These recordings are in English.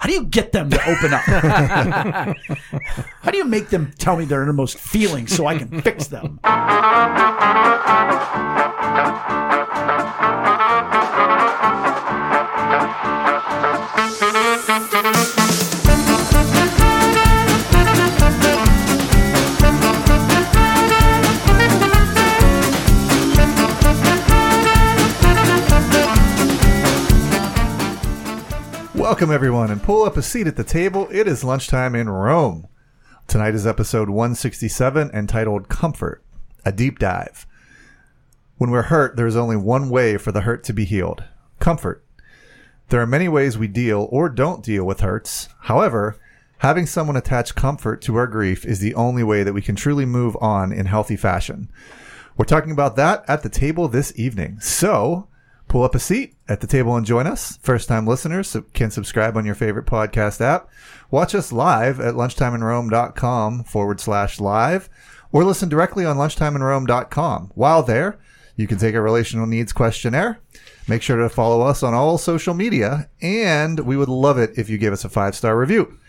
How do you get them to open up? How do you make them tell me their innermost feelings so I can fix them? Welcome, everyone, and pull up a seat at the table. It is lunchtime in Rome. Tonight is episode 167 entitled Comfort, a deep dive. When we're hurt, there is only one way for the hurt to be healed comfort. There are many ways we deal or don't deal with hurts. However, having someone attach comfort to our grief is the only way that we can truly move on in healthy fashion. We're talking about that at the table this evening. So, pull up a seat at the table and join us. First time listeners can subscribe on your favorite podcast app. Watch us live at lunchtimeinrome.com forward slash live or listen directly on lunchtimeinrome.com. While there, you can take a relational needs questionnaire. Make sure to follow us on all social media, and we would love it if you give us a five star review.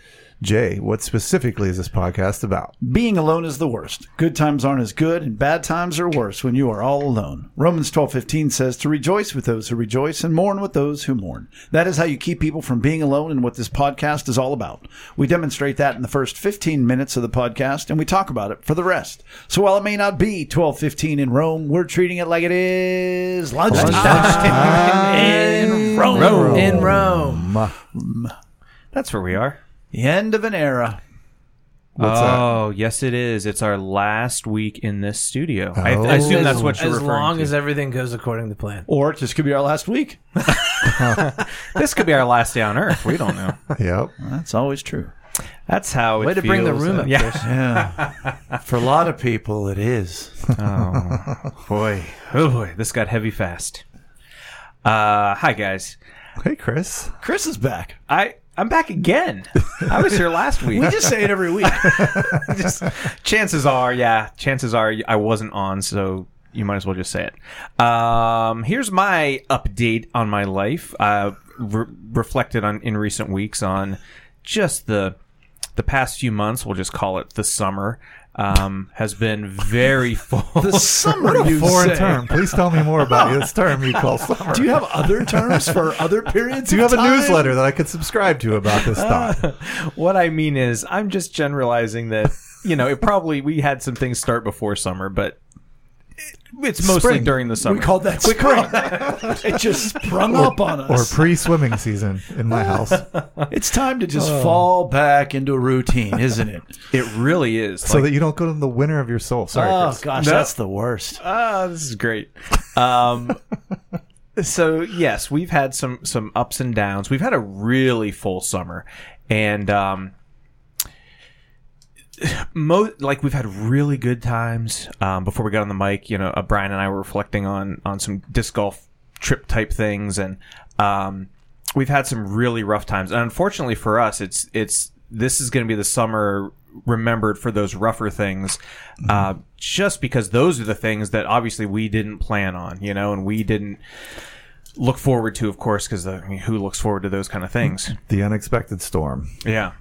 Jay, what specifically is this podcast about? Being alone is the worst. Good times aren't as good, and bad times are worse when you are all alone. Romans twelve fifteen says to rejoice with those who rejoice and mourn with those who mourn. That is how you keep people from being alone and what this podcast is all about. We demonstrate that in the first 15 minutes of the podcast, and we talk about it for the rest. So while it may not be twelve fifteen in Rome, we're treating it like it is lunchtime in Rome. In Rome. That's where we are. The end of an era. What's that? oh, yes, it is. It's our last week in this studio. I, Oh. I assume that's what you're as referring long to. as everything goes according to plan. Or this could be our last week. this could be our last day on Earth. We don't know. Yep. That's always true. That's how it Way to bring the feels. room up, Yeah. Chris. Yeah. For a lot of people, it is. Oh boy. Oh boy. This got heavy fast. Uh, hi guys. Hey, Chris. Chris is back. I I'm back again. I was here last week. We just say it every week. just chances are, yeah, chances are I wasn't on, so you might as well just say it. Um, here's my update on my life. Uh, re- reflected on in recent weeks on just the the past few months. We'll just call it the summer. Um, has been very full. The summer, What a you foreign say. term. Please tell me more about this term you call summer. Do you have other terms for other periods? Do you have a newsletter that I could subscribe to about this thought? what I mean is, I'm just generalizing that. You know, it probably we had some things start before summer, but it's mostly Spring. during the summer. We called that spring. it just sprung up on us. or pre-swimming season in my house. it's time to just fall back into a routine, isn't it? it really is. so Like, that you don't go to the winter of your soul. Sorry, oh Chris. gosh, No. that's the worst. Ah, this is great. Um, so yes, we've had some some ups and downs. We've had a really full summer, and um, mo- like we've had really good times. Um, before we got on the mic, you know, uh, Brian and I were reflecting on on some disc golf trip type things, and um, we've had some really rough times. And unfortunately for us, it's it's this is going to be the summer remembered for those rougher things, uh, just because those are the things that obviously we didn't plan on, you know, and we didn't look forward to, of course, because I mean, who looks forward to those kind of things? The unexpected storm. Yeah.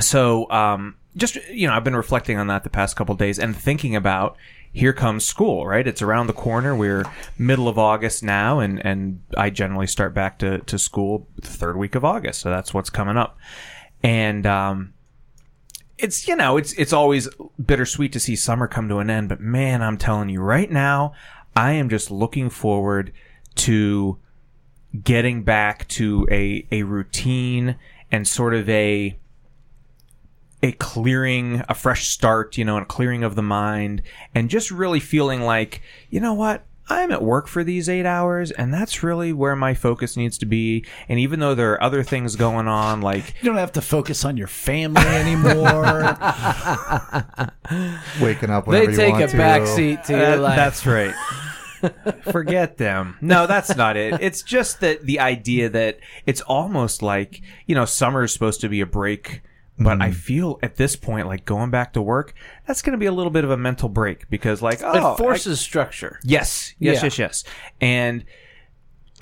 So, um, just you know, I've been reflecting on that the past couple days and thinking about here comes school, right? It's around the corner. We're middle of August now, and and I generally start back to to school the third week of August, so that's what's coming up, and um. It's you know it's it's always bittersweet to see summer come to an end, but man, I'm telling you right now, I am just looking forward to getting back to a a routine and sort of a a clearing, a fresh start, you know, and a clearing of the mind, and just really feeling like, you know what, I'm at work for these eight hours, and that's really where my focus needs to be. And even though there are other things going on, like You don't have to focus on your family anymore. Waking up They whenever you take want a to. back seat to your Uh, life. That's right. Forget them. No, that's not it. It's just that the idea that it's almost like, you know, summer is supposed to be a break, but I hmm. feel at this point like going back to work, that's going to be a little bit of a mental break because like, oh, it forces structure. Yes, yes, Yeah. yes, yes. And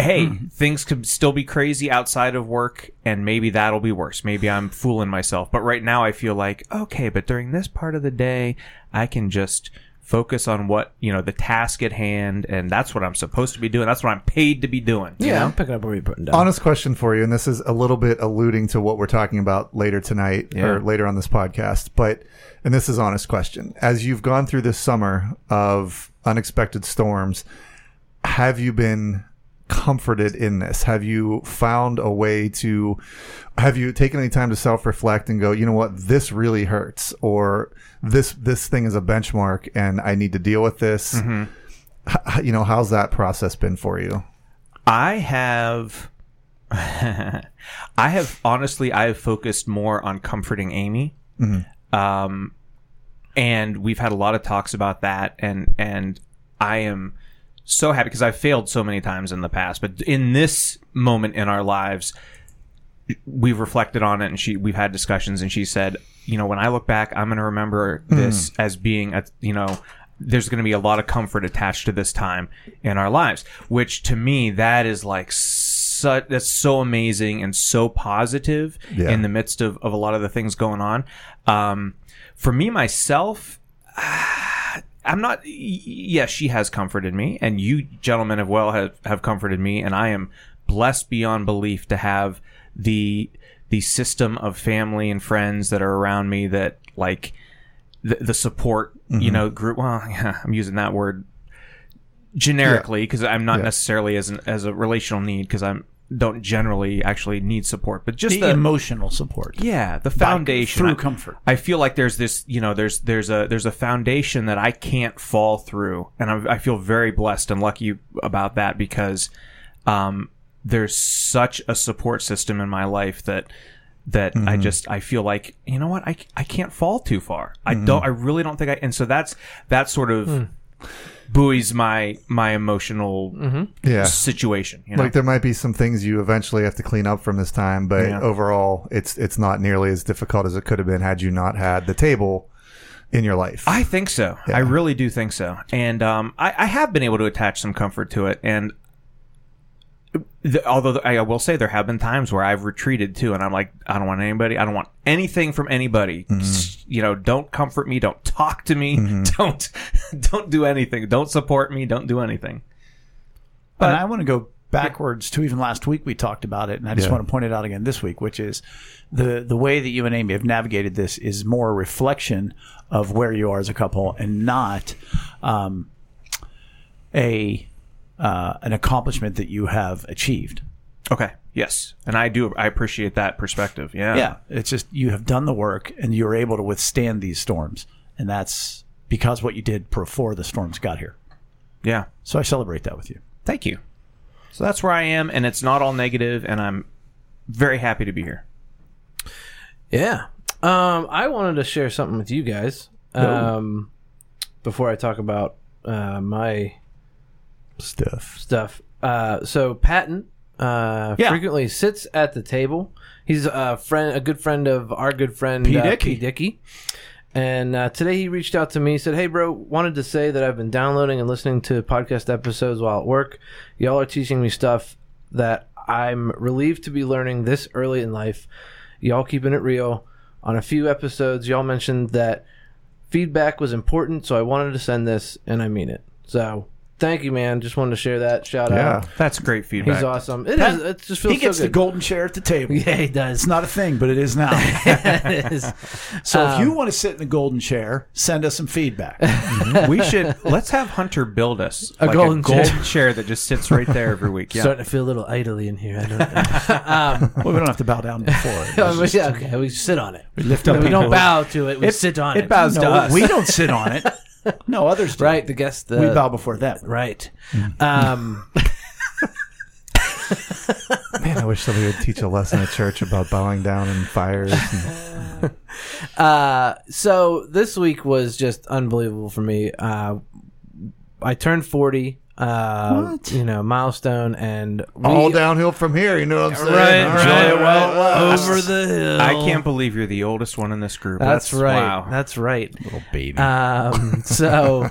hey, hmm. things could still be crazy outside of work, and maybe that'll be worse. Maybe I'm fooling myself. But right now, I feel like, okay, but during this part of the day, I can just focus on what, you know, the task at hand, and that's what I'm supposed to be doing. That's what I'm paid to be doing. you Yeah, know? I'm picking up what you're putting down. Honest question for you, and this is a little bit alluding to what we're talking about later tonight Yeah. or later on this podcast. But, and this is honest question. As you've gone through this summer of unexpected storms, have you been comforted in this? Have you found a way to, have you taken any time to self reflect and go, you know what, this really hurts, or this this thing is a benchmark, and I need to deal with this. H- you know, how's that process been for you? I have I have honestly I have focused more on comforting Amy. Um and we've had a lot of talks about that and and I am so happy because I've failed so many times in the past, but in this moment in our lives we've reflected on it and she we've had discussions and she said, you know, when I look back, I'm going to remember this as being a, you know, there's going to be a lot of comfort attached to this time in our lives, which to me that is like such that's so amazing and so positive Yeah. in the midst of, of a lot of the things going on. Um, for me myself, I'm not. Yes, she has comforted me, and you gentlemen have well have, have comforted me, and I am blessed beyond belief to have the the system of family and friends that are around me that like the, the support. You know, group. Well, yeah, I'm using that word generically because I'm not Yeah. necessarily as an, as a relational need because I'm don't generally actually need support, but just The the emotional support. yeah, the By- foundation through I- comfort. I feel like there's this, you know, there's there's a there's a foundation that I can't fall through, and I'm, I feel very blessed and lucky about that because um, there's such a support system in my life that that I mm-hmm. just I feel like you know what I, I can't fall too far. I mm-hmm. don't I really don't think I and so that's that sort of hmm. buoys my my emotional mm-hmm. Yeah. situation. You know? like there might be some things you eventually have to clean up from this time, but Yeah. overall, it's it's not nearly as difficult as it could have been had you not had the table in your life. I think so. I really do think so. And um, I, I have been able to attach some comfort to it. And the, although I will say there have been times where I've retreated too, and I'm like, I don't want anybody. I don't want anything from anybody. S- You know, don't comfort me. Don't talk to me. Don't don't do anything. Don't support me. Don't do anything. and I want to go backwards to even last week we talked about it, and I just Yeah. want to point it out again this week, which is the the way that you and Amy have navigated this is more a reflection of where you are as a couple, and not um, a uh, an accomplishment that you have achieved. Okay. Yes, and I do. I appreciate that perspective. Yeah. Yeah, it's just you have done the work, and you're able to withstand these storms, and that's because what you did before the storms got here. Yeah. So I celebrate that with you. Thank you. So that's where I am, and it's not all negative, and I'm very happy to be here. Yeah. Um, I wanted to share something with you guys. Um, before I talk about uh, my Stuff. stuff. Uh, so Patton uh, Yeah. frequently sits at the table. He's a friend, a good friend of our good friend P. uh, Dickey. P. Dickey. And uh, today he reached out to me. Said, "Hey, bro, wanted to say that I've been downloading and listening to podcast episodes while at work. Y'all are teaching me stuff that I'm relieved to be learning this early in life. Y'all keeping it real. On a few episodes, y'all mentioned that feedback was important, so I wanted to send this, and I mean it. So." Thank you, man. Just wanted to share that. Shout Yeah. out. That's great feedback. He's awesome. It Pat- is. It just feels good. He gets so the golden chair at the table. Yeah, he does. It's not a thing, but it is now. it is. So if Um, you want to sit in the golden chair, send us some feedback. we should let's have Hunter build us A like golden a golden chair. chair. that just sits right there every week. Yeah. Starting to feel a little idly in here. I don't. um, well, we don't have to bow down before it. oh, but yeah, okay, we sit on it. We lift up. We don't bow to it. We sit on it. it bows to us. we don't sit on it. No, others do. Right, the guest. Uh, We bow before them. Right. Um, Man, I wish somebody would teach a lesson at church about bowing down in fires. And, uh, so this week was just unbelievable for me. Uh, I turned forty. Uh, What? You know, milestone, and we, all downhill from here. You know what I'm saying? Right, All right, all well, right. over the hill. I can't believe you're the oldest one in this group. That's, right. Wow. That's right. Little baby. Um, so,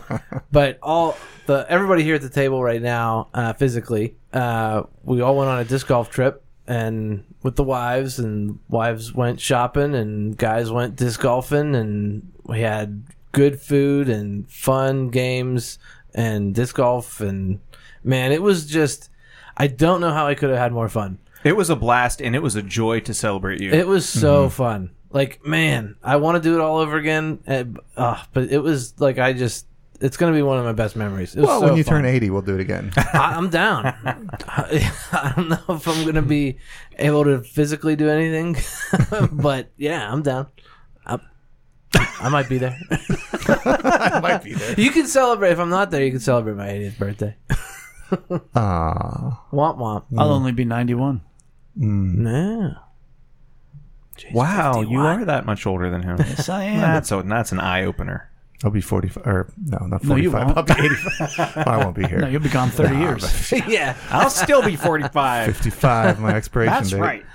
but all the everybody here at the table right now, uh, physically, uh, we all went on a disc golf trip and with the wives and wives went shopping and guys went disc golfing and we had good food and fun games and disc golf and man it was just i don't know how i could have had more fun It was a blast, and it was a joy to celebrate you. it was so fun like man i want to do it all over again uh, uh, but it was like i just it's gonna be one of my best memories it was Well, so when you fun. turn 80, we'll do it again. I, I'm down. I, I don't know if I'm gonna be able to physically do anything, but yeah, I'm down. I, I might be there. I might be there. You can celebrate if I'm not there. You can celebrate my 80th birthday. Ah, Womp womp. I'll only be 91. Yeah. wow, you 51. are that much older than him. Yes, I am. That's a, that's an eye opener. I'll be 45. Or, no, not 45. No, you won't. I'll be 85. I won't be here. no, you'll be gone 30 years. yeah. I'll still be 45. 55, my expiration That's date. right.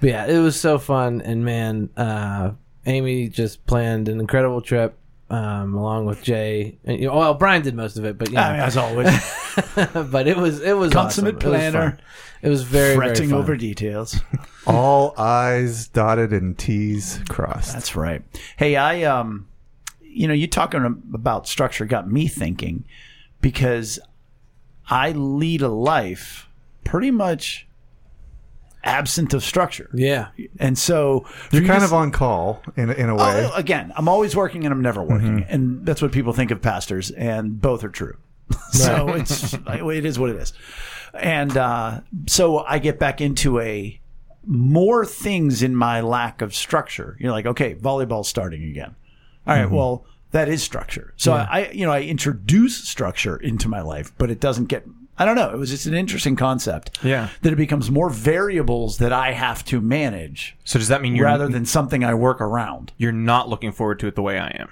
But yeah, it was so fun, and man, uh, Amy just planned an incredible trip. Um, along with Jay, and, you know, well, Brian did most of it, but yeah, I mean, as always, but it was it was Consummate awesome. It was planner. fun. It was very very fretting fun. over details. All I's dotted and T's crossed. That's right. Hey, I um, you know, you talking about structure got me thinking because I lead a life pretty much absent of structure, Yeah, and so You're kind to of on call in, in a oh, way. Oh, again, I'm always working and I'm never working, mm-hmm. and that's what people think of pastors, and both are true. so it's it is what it is, and uh, so I get back into a more things in my lack of structure. You're like, okay, volleyball's starting again. All right, mm-hmm. well, that is structure. So I, you know, I introduce structure into my life, but it doesn't get. I don't know. It was just an interesting concept. Yeah. That it becomes more variables that I have to manage So does that mean you're rather than something I work around. you're not looking forward to it the way I am?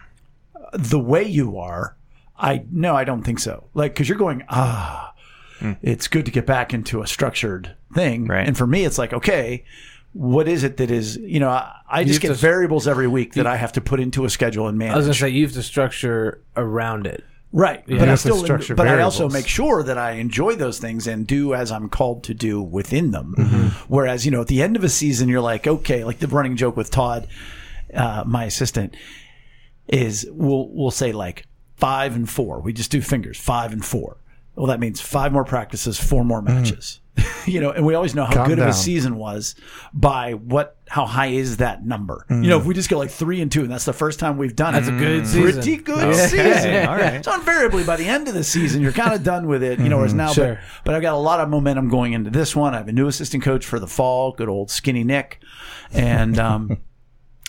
the way you are, I no, I don't think so. Like because you're going ah, it's good to get back into a structured thing. Right. And for me, it's like okay, what is it that is you know I, I just get to- variables every week that I have to put into a schedule and manage. I was gonna say you have to structure around it. Right. You But I still structure but I also make sure that I enjoy those things and do as I'm called to do within them. Mm-hmm. Whereas, you know, at the end of a season you're like, okay, like the running joke with Todd, uh, my assistant, is we'll we'll say like five and four. We just do fingers, five and four. Well, that means five more practices, four more matches. you know, and we always know how Calm good of a season was by what how high is that number. You know, if we just go like three and two, and that's the first time we've done That's it. a good season. Pretty good Okay. season. All right. So invariably by the end of the season, you're kind of done with it. You know, whereas now, Sure. but, but I've got a lot of momentum going into this one. I have a new assistant coach for the fall, good old skinny Nick. And, um,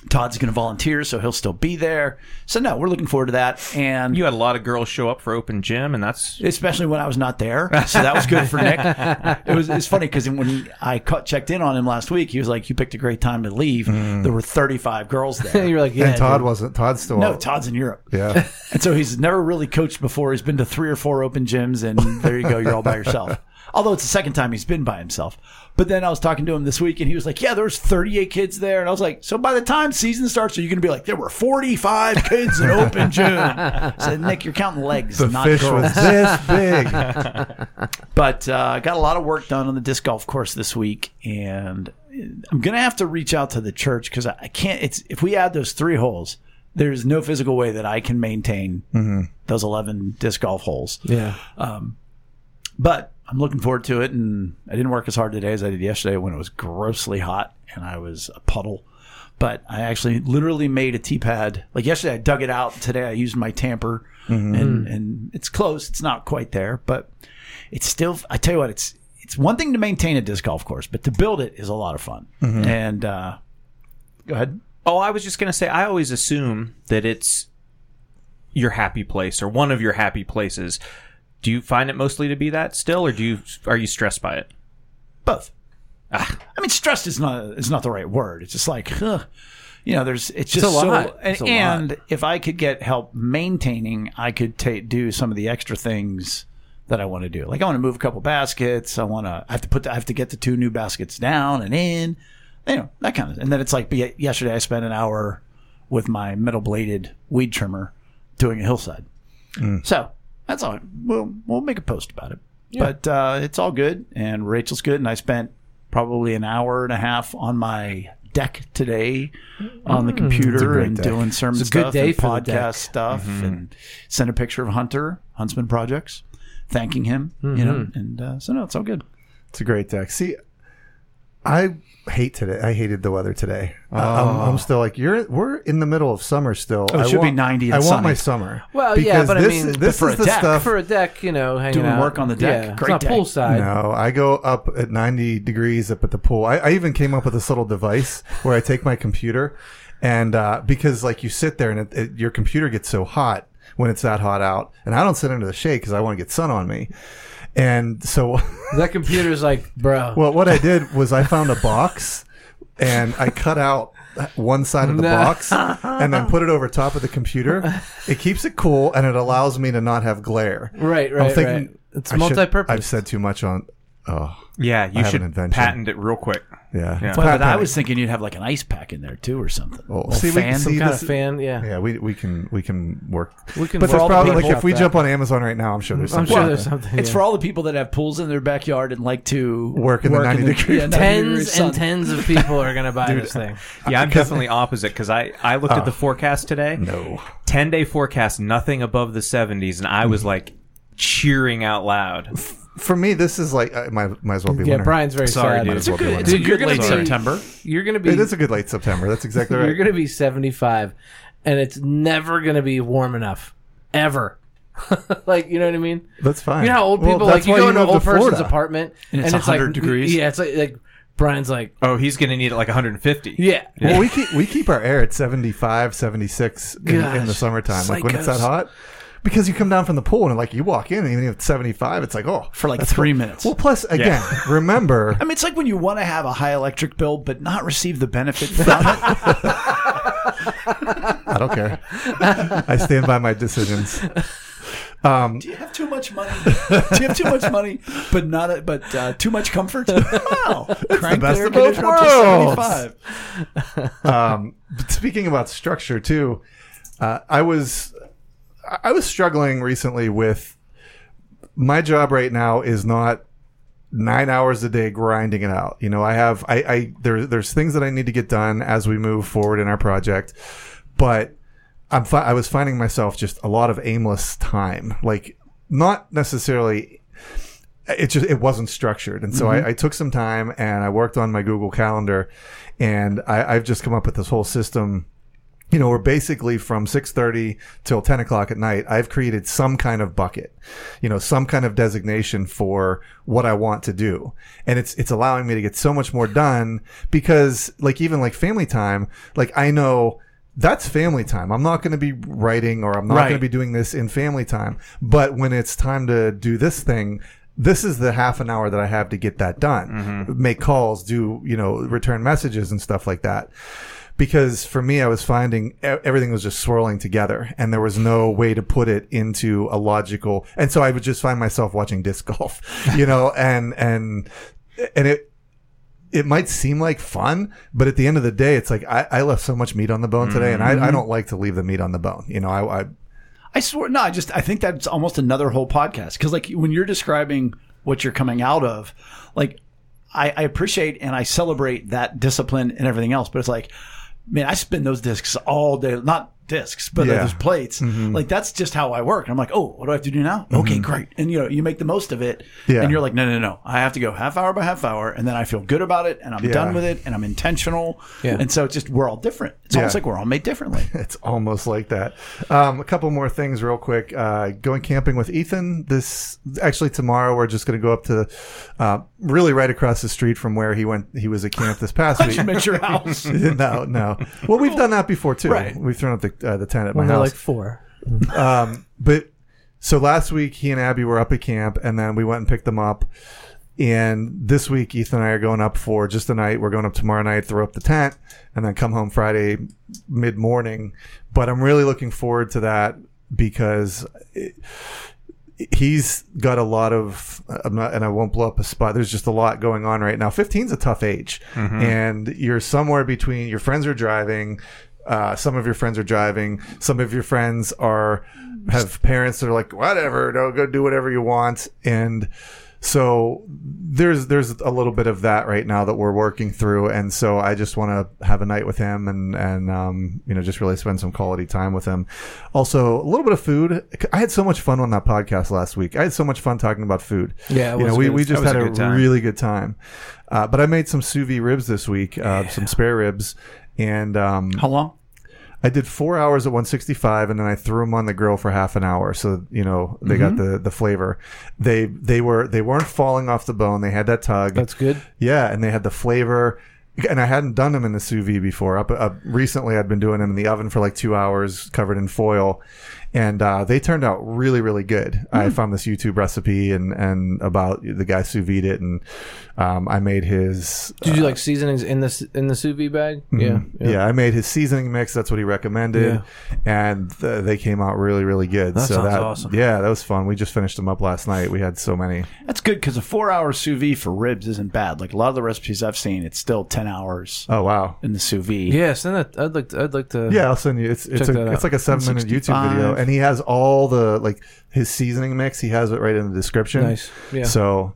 Todd's going to volunteer, so he'll still be there. So no, we're looking forward to that. And You had a lot of girls show up for open gym, and that's especially when I was not there. So that was good for Nick. It was it's funny because when I cut, checked in on him last week, he was like, "You picked a great time to leave." Mm. There were 35 girls there. You're like, yeah, and Todd dude. wasn't. Todd's still no, out. Todd's in Europe. Yeah. And so he's never really coached before. He's been to three or four open gyms, and there you go. You're all by yourself. Although it's the second time he's been by himself. But then I was talking to him this week, and he was like, "Yeah, there's 38 kids there." And I was like, "So by the time season starts, are you going to be like, there were 45 kids in open June? I said, "Nick, you're counting legs, The not fish girls." was this big. But uh, I got a lot of work done on the disc golf course this week, and I'm gonna have to reach out to the church because I can't. It's if we add those three holes, there's no physical way that I can maintain those 11 disc golf holes. yeah. But I'm looking forward to it, and I didn't work as hard today as I did yesterday when it was grossly hot and I was a puddle. But I actually literally made a tee pad. Like yesterday, I dug it out. Today, I used my tamper, and and it's close. It's not quite there, but it's still. I tell you what, it's it's one thing to maintain a disc golf course, but to build it is a lot of fun. And uh, go ahead. Oh, I was just gonna say, I always assume that it's your happy place or one of your happy places. Do you find it mostly to be that still, or do you are you stressed by it? Both. I mean, stressed is not is not the right word. It's just like, huh, you know, there's it's just a lot. so. And, It's a lot. if I could get help maintaining, I could ta do some of the extra things that I want to do. Like I want to move a couple baskets. I want to. I have to put. The, I have to get the two new baskets down and in. You know that kind of. And then it's like but yesterday, I spent an hour with my metal bladed weed trimmer doing a hillside. Mm. So that's all. We'll we'll make a post about it. but uh, it's all good, and Rachel's good, and I spent probably an hour and a half on my deck today on the computer great and deck. doing sermon It's a good stuff day and for the deck. podcast stuff, and sent a picture of Hunter Huntsman Projects, thanking him, you know, and uh, so no, it's all good. It's a great deck. See, I hate today. I hated the weather today. I- I'm, I'm still like you're. We're in the middle of summer still. Oh, it I should be 90 and I want sunny. my summer. Well, yeah, but I this, mean- this for is a the deck, stuff. For a deck, you know, hanging Doing out. work on the deck. Yeah, Great it's day. not poolside. No, I go up at 90 degrees up at the pool. I, I even came up with this little device where I take my computer and uh, because like you sit there and it, it, your computer gets so hot when it's that hot out, and I don't sit under the shade because I want to get sun on me. And so, That computer's like, bro. well, what I did was I found a box and I cut out one side of the No. box and then put it over top of the computer. It keeps it cool and it allows me to not have glare. right, I'm right, thinking right. It's I multi-purpose. I've said too much on. Oh, Yeah, you should invention. patent it real quick. yeah. Yeah. Well, but I was thinking you'd have like an ice pack in there too, or something. Oh, Little see, we- fan. see, kind this- of fan, yeah. Yeah, we we can we can work. We can But there's all the probably like if we out jump on Amazon right now, I'm sure there's I'm something. sure there's there. something. It's yeah. for all the people that have pools in their backyard and like to Work in the 90 degree- yeah, 90 tens sun. and tens of people are going to buy this thing. Yeah, I'm definitely opposite because I, I looked at the ah. forecast today. No. 10 day forecast, nothing above the 70s, and I was mm-hmm. like cheering out loud. For me, this is like I might might as well be Yeah, winter. Brian's very Sorry, sad. dude. It's a Well, be good, one. it's a Dude, you're good gonna late be- September. You're going to be It is a good late September. That's exactly right. you're right. going to be 75 and it's never going to be warm enough ever. like, you know what I mean? That's fine. You know how old Well, people like that's you why go into an moved old to person's Florida. apartment And it's 100 like degrees? Yeah, it's like like Brian's like, Oh, he's going to need it like 150. yeah. Well, we keep we keep our air at 75, 76 in, in the Gosh, summertime. Like when it's that psychos. hot. Because you come down from the pool and like you walk in and even if it's 75, it's like, oh. For like three cool. minutes. Well, plus, again, remember, I mean, it's like when you want to have a high electric bill but not receive the benefit from it. I don't care. I stand by my decisions. Um, Do you have too much money? Do you have too much money, but not a, but uh, too much comfort? Wow, crank best the air of both conditioner worlds. 75. um, speaking about structure too, uh, I was I was struggling recently with my job right now is not nine hours a day grinding it out. You know, I have I, I there there's things that I need to get done as we move forward in our project, but I'm fi- I was finding myself just a lot of aimless time, like not necessarily it just it wasn't structured. And so I, mm-hmm. I took some time and i worked on my google calendar and I, i've just come up with this whole system you know, where basically from 6:30 till 10 o'clock at night, I've created some kind of bucket, you know, some kind of designation for what I want to do, and it's it's allowing me to get so much more done because, like, even like family time, like I know that's family time. I'm not going to be writing or I'm not Right. going to be doing this in family time, but when it's time to do this thing. This is the half an hour that I have to get that done. Mm-hmm. Make calls, do, you know, return messages and stuff like that because for me, I was finding everything was just swirling together and there was no way to put it into a logical. And so I would just find myself watching disc golf, you know, and, and, and it, it might seem like fun, but at the end of the day, it's like I, I left so much meat on the bone today, and I, I mm-hmm. don't like to leave the meat on the bone. You know, I, I I swear, no, I just I think that's almost another whole podcast because like when you're describing what you're coming out of, like I, I appreciate and I celebrate that discipline and everything else, but it's like, man, I spin those discs all day, not discs, but Yeah. Mm-hmm. plates. Like that's just how I work. And I'm like, oh, what do I have to do now? Okay, great. And you know, you make the most of it. Yeah. And you're like, no, no, no, I have to go half hour by half hour, and then I feel good about it, and I'm Yeah. done with it, and I'm intentional. Yeah. And so it's just we're all different. It's Yeah. almost like we're all made differently. it's almost like that. Um, a couple more things, real quick. Uh, going camping with Ethan. This actually tomorrow. We're just going to go up to, uh, really right across the street from where he went. He was at camp this past week. you make your house. no, no. Well, we've done that before too. Right. We've thrown up the uh, the tent at When my they're house. like four. Um, but so last week he and Abby were up at camp, and then we went and picked them up. And this week Ethan and I are going up for just a night. We're going up tomorrow night, throw up the tent, and then come home Friday mid morning. But I'm really looking forward to that because. It, He's got a lot of, I'm not, and I won't blow up a spot. There's just a lot going on right now. 15 is a tough age, and you're somewhere between your friends are driving, Uh, some of your friends are driving. Some of your friends are have parents that are like, whatever, no, go do whatever you want. And so there's there's a little bit of that right now that we're working through. And so I just want to have a night with him and and um, you know just really spend some quality time with him. Also, a little bit of food. I had so much fun on that podcast last week. I had so much fun talking about food. Yeah, you know, we we just had a good really good time. Uh, but I made some sous vide ribs this week, uh, some spare ribs, and um, How long? I did four hours at 165, and then I threw them on the grill for half an hour. So you know they got Mm-hmm. the the flavor. They they were they weren't falling off the bone. They had that tug. That's good. yeah, and they had the flavor. And I hadn't done them in the sous vide before. Up, up recently, I'd been doing them in the oven for like two hours, covered in foil, and uh, they turned out really, really good. Hmm. I found this YouTube recipe and and about the guy sous vide it, and um, I made his Did you like seasonings in the in the sous vide bag? Yeah, Mm-hmm. yeah. I made his seasoning mix. That's what he recommended, and th- they came out really, really good. That so sounds that, awesome. Yeah, that was fun. We just finished them up last night. We had so many. That's good because a four-hour sous vide for ribs isn't bad. Like a lot of the recipes I've seen, it's still ten hours Oh wow. in the sous vide. Yeah, send that. I'd like. To, I'd like to. Yeah, I'll send you. It's it's a, it's like a seven minute YouTube video, and he has all the like his seasoning mix. He has it right in the description. Nice. Yeah. So.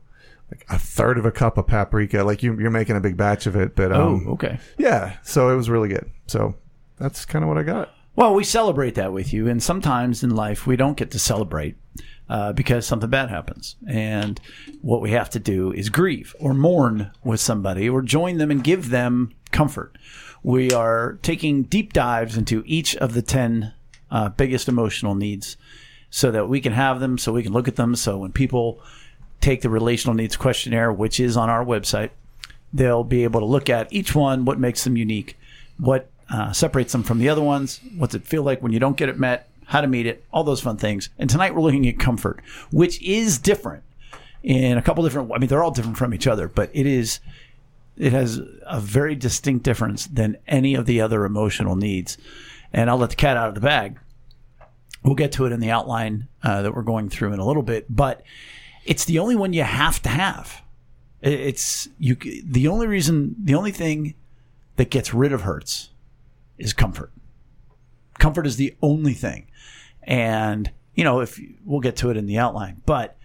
Like a third of a cup of paprika, like you, you're making a big batch of it, but Oh, um, okay. yeah. So it was really good. So that's kind of what I got. Well, we celebrate that with you, and sometimes in life we don't get to celebrate uh, because something bad happens, and what we have to do is grieve or mourn with somebody or join them and give them comfort. We are taking deep dives into each of the ten uh, biggest emotional needs, so that we can have them, so we can look at them. So when people take the relational needs questionnaire, which is on our website, they'll be able to look at each one, what makes them unique, what uh, separates them from the other ones, what's it feel like when you don't get it met, how to meet it, all those fun things. And tonight we're looking at comfort, which is different in a couple different. I mean, they're all different from each other, but it is. It has a very distinct difference than any of the other emotional needs. And I'll let the cat out of the bag. We'll get to it in the outline uh, that we're going through in a little bit, but it's the only one you have to have. It's you. The only reason, the only thing that gets rid of hurts is comfort. Comfort is the only thing, and you know if we'll get to it in the outline, but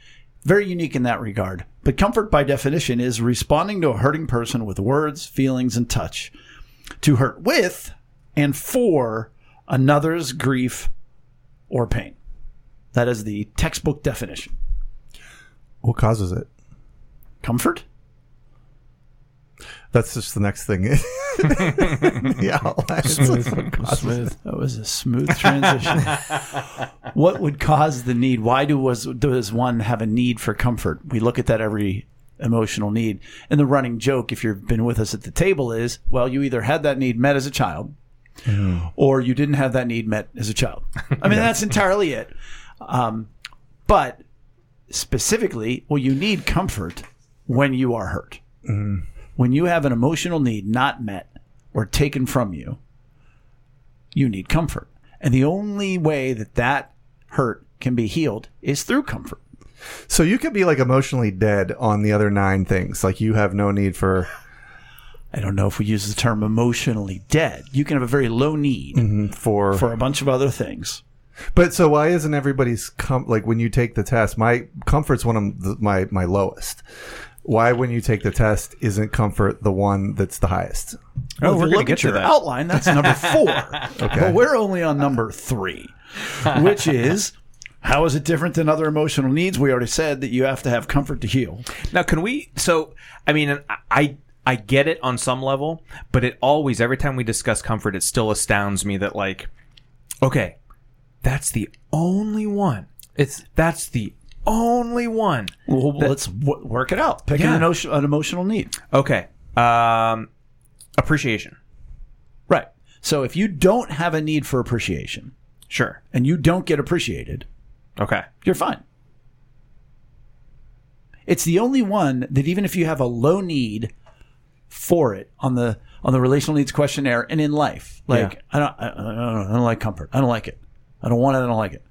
very unique in that regard. But comfort, by definition, is responding to a hurting person with words, feelings, and touch. To hurt with and for another's grief or pain. That is the textbook definition. What causes it? Comfort? That's just the next thing. yeah, Smooth. That was a smooth transition. what would cause the need? Why do was does one have a need for comfort? We look at that every emotional need. And the running joke, if you've been with us at the table, is well, you either had that need met as a child, or you didn't have that need met as a child. I mean, that's entirely it. Um, but specifically, well, you need comfort when you are hurt. When you have an emotional need not met or taken from you, you need comfort. And the only way that that hurt can be healed is through comfort. So you could be like emotionally dead on the other nine things. Like you have no need for I don't know if we use the term emotionally dead. You can have a very low need mm-hmm. for. for a bunch of other things. but so why isn't everybody's com- like when you take the test? My comfort's one of the, my my lowest. Why when you take the test isn't comfort the one that's the highest? Oh, well, Oh, if we're you gonna get at to your that. outline, that's number four. okay. But we're only on number three, which is how is it different than other emotional needs? We already said that you have to have comfort to heal. Now, can we? So, I mean, I I get it on some level, but it always every time we discuss comfort, it still astounds me that like, okay, that's the only one. It's That's the only one. Well, let's w- work it out. Pick Yeah. an, emotion, an emotional need. Okay, um, appreciation. Right. So if you don't have a need for appreciation Sure. and you don't get appreciated, Okay. you're fine. It's the only one that even if you have a low need for it on the on the relational needs questionnaire and in life, like Yeah. I, don't, I, I, don't, I don't like comfort. I don't like it. I don't want it. I don't like it.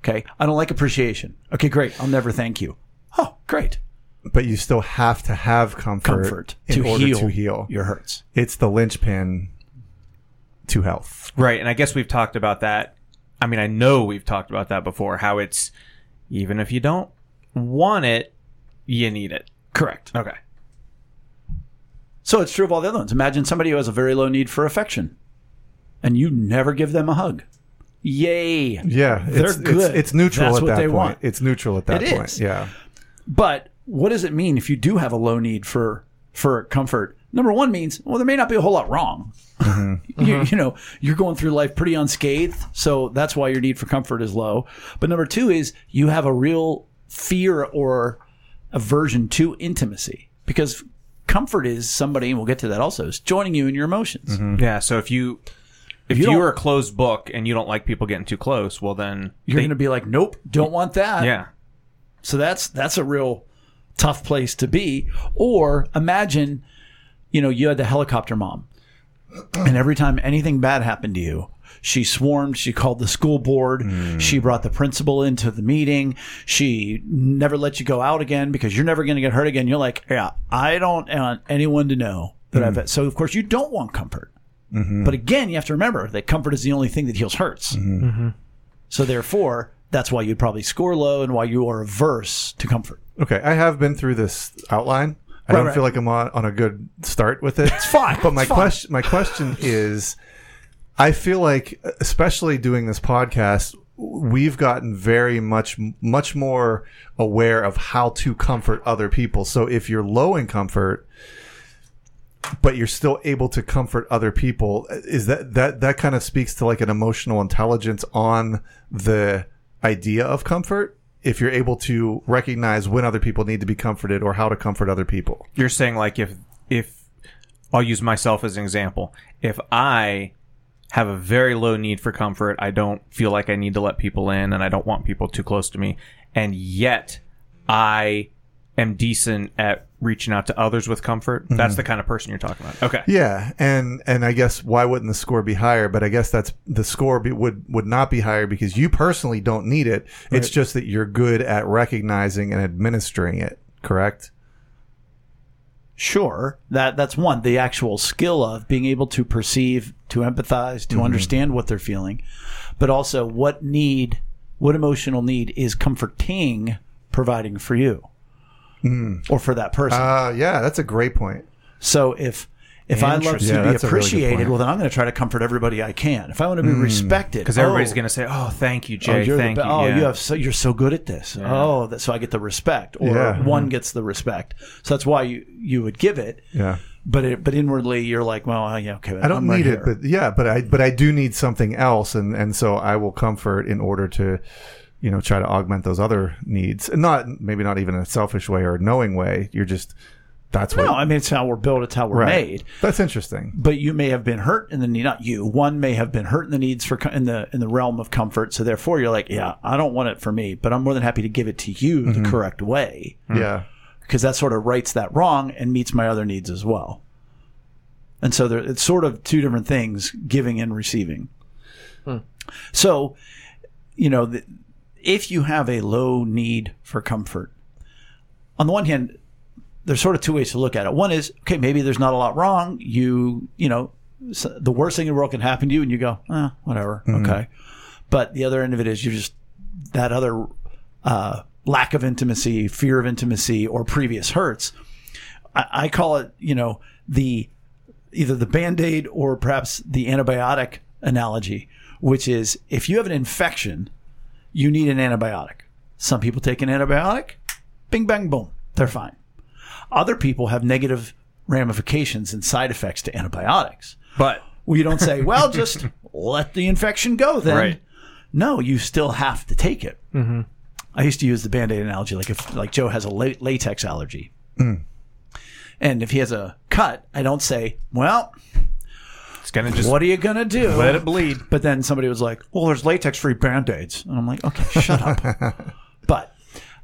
Okay. I don't like appreciation. Okay, great. I'll never thank you. Oh, great. But you still have to have comfort, Comfort in to order heal, to heal. your hurts. It's the linchpin to health. Right, and I guess we've talked about that. I mean, I know we've talked about that before. How it's even if you don't want it, you need it. Correct. Okay. So it's true of all the other ones. Imagine somebody who has a very low need for affection, and you never give them a hug. Yay! Yeah, They're it's, good. It's, it's neutral That's at that point. want. It's neutral at that It point. is. Yeah. But what does it mean if you do have a low need for for comfort? Number one means well, there may not be a whole lot wrong. Mm-hmm. you, mm-hmm. you know, you're going through life pretty unscathed, so that's why your need for comfort is low. But number two is you have a real fear or aversion to intimacy because comfort is somebody, and we'll get to that also, is joining you in your emotions. Mm-hmm. Yeah. So if you if you, you are a closed book and you don't like people getting too close, well then You're they- going to be like, nope, don't want that. yeah. So that's that's a real tough place to be. Or imagine, you know, you had the helicopter mom, and every time anything bad happened to you, she swarmed. She called the school board. Hmm. She brought the principal into the meeting. She never let you go out again because you're never going to get hurt again. You're like, yeah, I don't want anyone to know that I've. Hmm. So of course you don't want comfort. Mm-hmm. But again, you have to remember that comfort is the only thing that heals hurts. Mm-hmm. Mm-hmm. So therefore, that's why you'd probably score low and why you are averse to comfort. Okay, I have been through this outline. I Right, don't right. feel like I'm on, on a good start with it. It's fine, But my fine. question my question is I feel like especially doing this podcast we've gotten very much much more aware of how to comfort other people. So if you're low in comfort but you're still able to comfort other people is that that that kind of speaks to like an emotional intelligence on the idea of comfort if you're able to recognize when other people need to be comforted or how to comfort other people You're saying like if if I'll use myself as an example. If I have a very low need for comfort, I don't feel like I need to let people in and I don't want people too close to me, and yet I am decent at reaching out to others with comfort. That's mm-hmm. the kind of person you're talking about. Okay. yeah and and i guess why wouldn't the score be higher? But i guess that's the score be, would would not be higher because you personally don't need it. It's just that you're good at recognizing and administering it correct Sure, that that's one. The actual skill of being able to perceive, to empathize, to understand what they're feeling, but also what need, what emotional need is comforting providing for you or for that person. uh yeah that's a great point So if if I love to Interesting. Yeah, be that's a really good appreciated, point. well, then I'm going to try to comfort everybody I can. If I want to be hmm. respected, Because everybody's oh, going to say, "Oh, thank you, oh, Jay. the thank be- you." oh, yeah. you have so you're so good at this. Oh, that, so I get the respect, or Yeah. Mm-hmm. one gets the respect. So that's why you you would give it. yeah But it, but inwardly, you're like, well, yeah, okay. I don't need it, but yeah, but I but I do need something else, and and so I will comfort in order to, you know, try to augment those other needs, and not maybe not even in a selfish way or a knowing way. You're just that's what no, I mean it's how we're built. It's how we're right. made. That's interesting. But you may have been hurt in the need. Not you. One may have been hurt in the needs for in the in the realm of comfort. So therefore, you're like, yeah, I don't want it for me, but I'm more than happy to give it to you the mm-hmm. correct way mm-hmm. Yeah, because that sort of rights that wrong and meets my other needs as well. And so there, it's sort of two different things: giving and receiving. Hmm. So, you know, the, if you have a low need for comfort, on the one hand, there's sort of two ways to look at it. One is, okay, maybe there's not a lot wrong. You, you know, the worst thing in the world can happen to you, and you go, eh, whatever, okay. But the other end of it is you're just that other uh, lack of intimacy, fear of intimacy, or previous hurts. I, I call it, you know, the either the band aid or perhaps the antibiotic analogy, which is if you have an infection, you need an antibiotic. Some people take an antibiotic, bing, bang, boom, they're fine. Other people have negative ramifications and side effects to antibiotics. but we don't say, well, just let the infection go then. Right. No, you still have to take it. Mm-hmm. I used to use the band aid analogy, like if like Joe has a la- latex allergy. And if he has a cut, I don't say, well, it's going to just what are you going to do? let it bleed. But then somebody was like, well, there's latex free band aids. And I'm like, okay, shut up. but,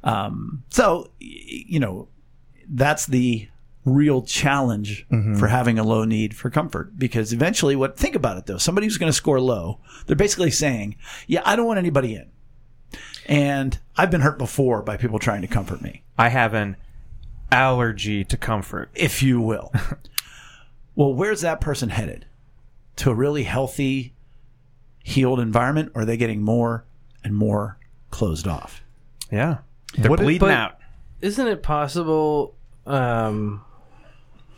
um, so, y- you know, that's the real challenge mm-hmm. for having a low need for comfort because eventually what think about it though somebody who's going to score low they're basically saying yeah i don't want anybody in and i've been hurt before by people trying to comfort me I have an allergy to comfort. if you will well where's that person headed to a really healthy, healed environment, or are they getting more and more closed off? Yeah. They're What is- bleeding but- out. Isn't it possible um,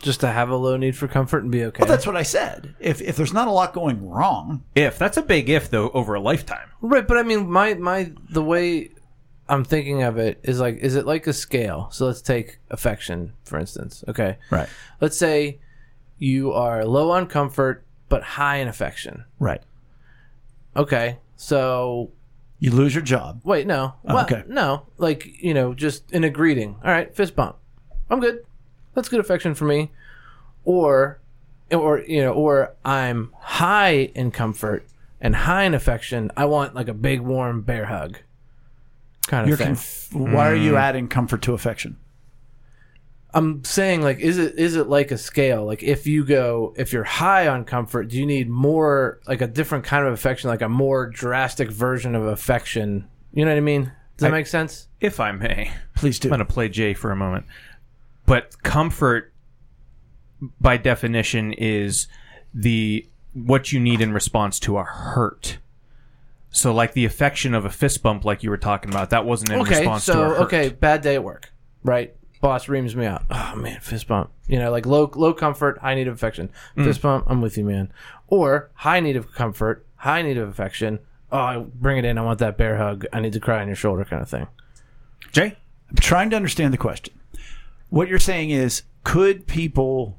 just to have a low need for comfort and be okay? Well, that's what I said. If if there's not a lot going wrong, If that's a big if though over a lifetime. right, but I mean, my my the way I'm thinking of it is like, is it like a scale? So let's take affection for instance. Okay, right, let's say you are low on comfort but high in affection. right, Okay, so you lose your job. Wait, no. Well, okay. No, like you know, just in a greeting. All right, fist bump. I'm good. That's good affection for me. Or, or you know, or I'm high in comfort and high in affection. I want like a big warm bear hug. Kind of You're thing. conf- why are you mm. adding comfort to affection? I'm saying like, is it is it like a scale? Like if you go, if you're high on comfort, do you need more like a different kind of affection, like a more drastic version of affection? You know what I mean? Does that I- make sense? If I may. Please do. I'm going to play Jay for a moment. But comfort, by definition, is the what you need in response to a hurt. So, like the affection of a fist bump, like you were talking about, that wasn't in okay, response to a so hurt. okay, bad day at work, right? Boss reams me out. Oh man, fist bump. You know, like low low comfort, high need of affection. Mm. Fist bump. I'm with you, man. Or high need of comfort, high need of affection. Oh, bring it in. I want that bear hug. I need to cry on your shoulder, kind of thing. Jay, I'm trying to understand the question. What you're saying is, could people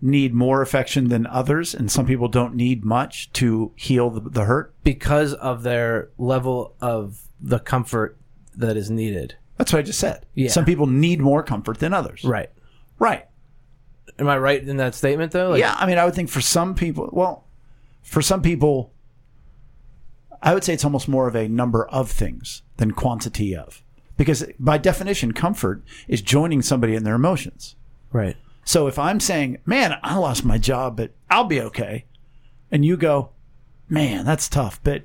need more affection than others, and some people don't need much to heal the, the hurt? Because of their level of the comfort that is needed. That's what I just said. Yeah. Some people need more comfort than others. Right. Right. Am I right in that statement though? Like, yeah, I mean, I would think for some people, well, for some people, I would say it's almost more of a number of things than quantity of. Because by definition, comfort is joining somebody in their emotions. Right. So if I'm saying, man, I lost my job, but I'll be okay. And you go, man, that's tough, but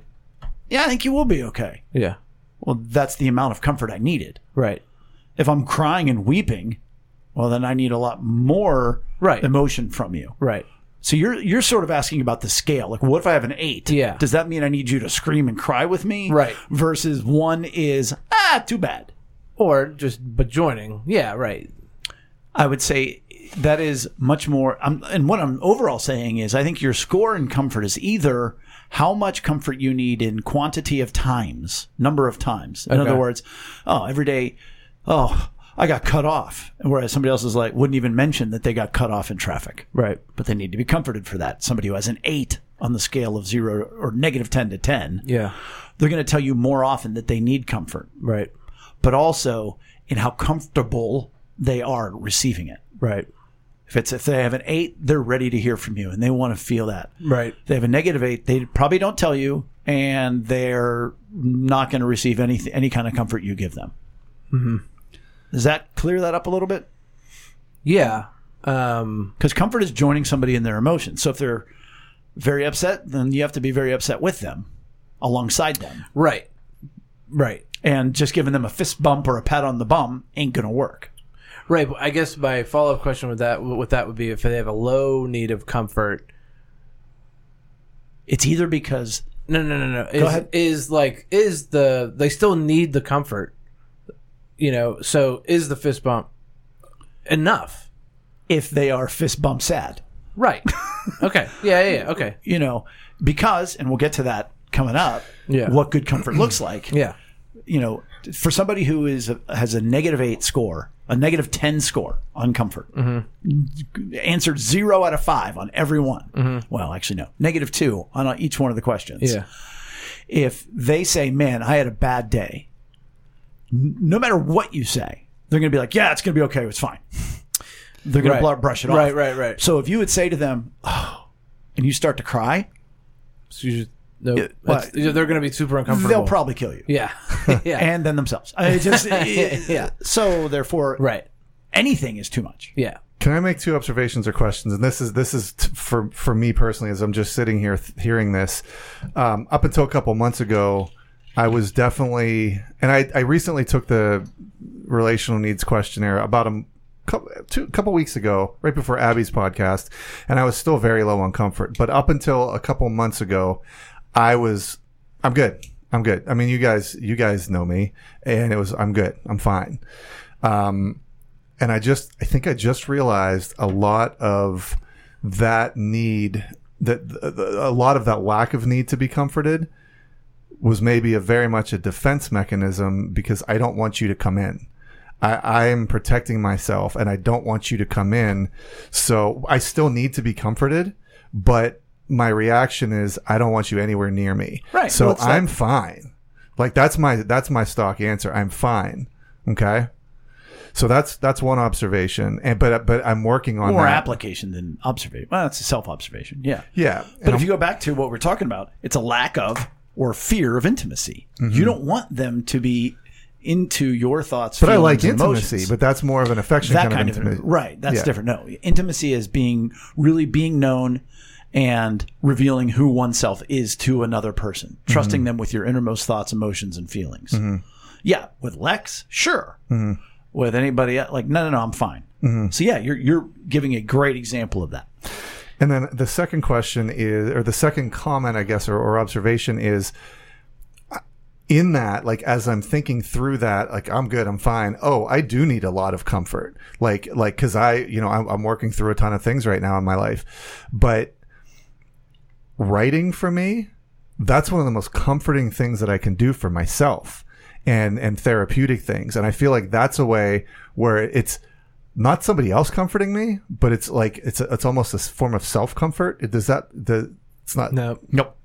yeah, I think you will be okay. Yeah. Well, that's the amount of comfort I needed. Right. If I'm crying and weeping, well, then I need a lot more Right. emotion from you. Right. So you're you're sort of asking about the scale. Like, what if I have an eight? Yeah. Does that mean I need you to scream and cry with me? Right. Versus one is ah, too bad. Or just but joining. Yeah. Right. I would say that is much more. I'm, and what I'm overall saying is, I think your score in comfort is either how much comfort you need in quantity of times, number of times. In Okay. other words, oh, every day, oh, I got cut off. Whereas somebody else is like, wouldn't even mention that they got cut off in traffic. Right. But they need to be comforted for that. Somebody who has an eight on the scale of zero or negative 10 to 10, Yeah. they're going to tell you more often that they need comfort, Right. but also in how comfortable they are receiving it. Right. If it's if they have an eight, they're ready to hear from you and they want to feel that. Right. If they have a negative eight, they probably don't tell you, and they're not going to receive any any kind of comfort you give them. Mm-hmm. Does that clear that up a little bit? Yeah. Um. Because comfort is joining somebody in their emotions. So if they're very upset, then you have to be very upset with them, alongside them, Right. Right. and just giving them a fist bump or a pat on the bum ain't going to work. Right. I guess my follow up question with that with that would be if they have a low need of comfort. It's either because No, no, no, no. Is, ahead. is like is the they still need the comfort? You know. So is the fist bump enough? if they are fist bump sad. Right. okay. Yeah. Yeah. yeah. Okay. you know, because, and we'll get to that coming up, Yeah. what good comfort looks like. Yeah. You know, for somebody who is has a negative eight score, a negative 10 score on comfort, mm-hmm. answered zero out of five on every one. Mm-hmm. Well, actually, no, negative two on each one of the questions. Yeah. If they say, man, I had a bad day, no matter what you say, they're going to be like, yeah, it's going to be okay. It's fine. They're going Right. to brush it off. Right. Right. Right. So if you would say to them, oh, and you start to cry, So you just, no, Yeah, but- they're going to be super uncomfortable. they'll probably kill you. Yeah. yeah. And then themselves. I just Yeah. So therefore, right. anything is too much. Yeah. Can I make two observations or questions? And this is this is t- for for me personally, as I'm just sitting here th- hearing this. Um, up until a couple months ago, I was definitely, and I I recently took the relational needs questionnaire about a couple, two, couple weeks ago, right before Abby's podcast, and I was still very low on comfort. But up until a couple months ago, I was, I'm good. I'm good. I mean, you guys, you guys know me, and it was, I'm good. I'm fine. Um, and I just, I think I just realized a lot of that need, that a lot of that lack of need to be comforted was maybe a very much a defense mechanism because I don't want you to come in. I, I'm protecting myself and I don't want you to come in. So I still need to be comforted, but my reaction is I don't want you anywhere near me. Right. So Well, I'm like- fine. Like that's my that's my stock answer. I'm fine. Okay. So that's that's one observation, and but but I'm working on More that. application than observation. Well, that's a self observation. Yeah. yeah, But if you go back to what we're talking about, it's a lack of or fear of intimacy. Mm-hmm. You don't want them to be into your thoughts. but I like intimacy, emotions. but that's more of an affection that kind, kind of of, intimacy. right. That's Yeah. different. No, intimacy is being really being known and revealing who oneself is to another person, trusting Mm-hmm. them with your innermost thoughts, emotions, and feelings. Yeah, with Lex, sure. Mm-hmm. With anybody like no, no, no, I'm fine. So yeah, you're you're giving a great example of that. And then the second question is, or the second comment, I guess, or, or observation is uh, in that, like, as I'm thinking through that, like, I'm good, I'm fine. Oh, I do need a lot of comfort. Like, like, cause I, you know, I'm, I'm working through a ton of things right now in my life, but writing for me, that's one of the most comforting things that I can do for myself and, and therapeutic things. And I feel like that's a way where it's, not somebody else comforting me, but it's like it's a, it's almost a form of self comfort. Does that the it's not No, Nope.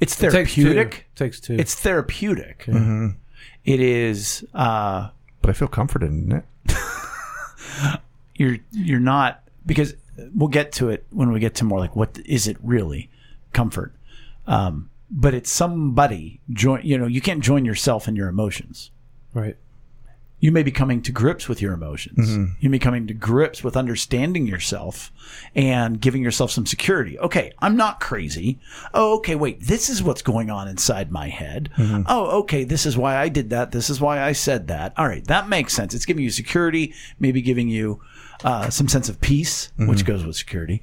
It's Takes two. therapeutic. Takes two. It's therapeutic. It is. Uh, but I feel comforted in it. you're you're not because we'll get to it when we get to more like what is it really comfort. Um, but it's somebody join. You know, you can't join yourself in your emotions. right. You may be coming to grips with your emotions. Mm-hmm. You may be coming to grips with understanding yourself and giving yourself some security. Okay, I'm not crazy. Oh, okay, wait, this is what's going on inside my head. Mm-hmm. Oh, okay, this is why I did that. This is why I said that. All right, that makes sense. It's giving you security, maybe giving you uh, some sense of peace, mm-hmm. which goes with security,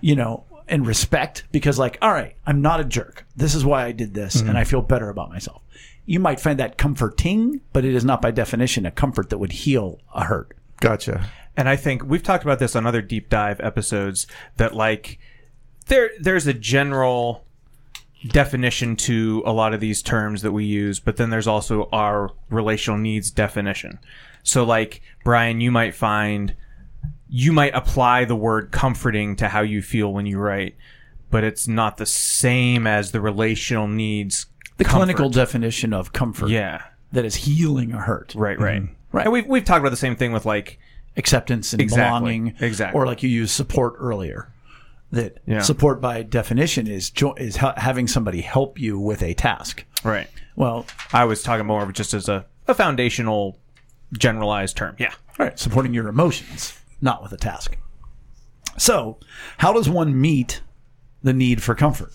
you know, and respect because, like, all right, I'm not a jerk. This is why I did this, and I feel better about myself. You might find that comforting, but it is not by definition a comfort that would heal a hurt. Gotcha. And I think we've talked about this on other deep dive episodes that like there there's a general definition to a lot of these terms that we use, but then there's also our relational needs definition. So like Brian, you might find you might apply the word comforting to how you feel when you write, but it's not the same as the relational needs The comfort. clinical definition of comfort Yeah. that is healing a hurt. Right, right. Mm-hmm. Right. And we've we've talked about the same thing with like Acceptance and Exactly. belonging. Exactly. Or like you used support earlier. That Yeah. support by definition is jo- is ha- having somebody help you with a task. right. Well, I was talking more of just as a, a foundational generalized term. Yeah. all right, supporting your emotions, not with a task. So, how does one meet the need for comfort?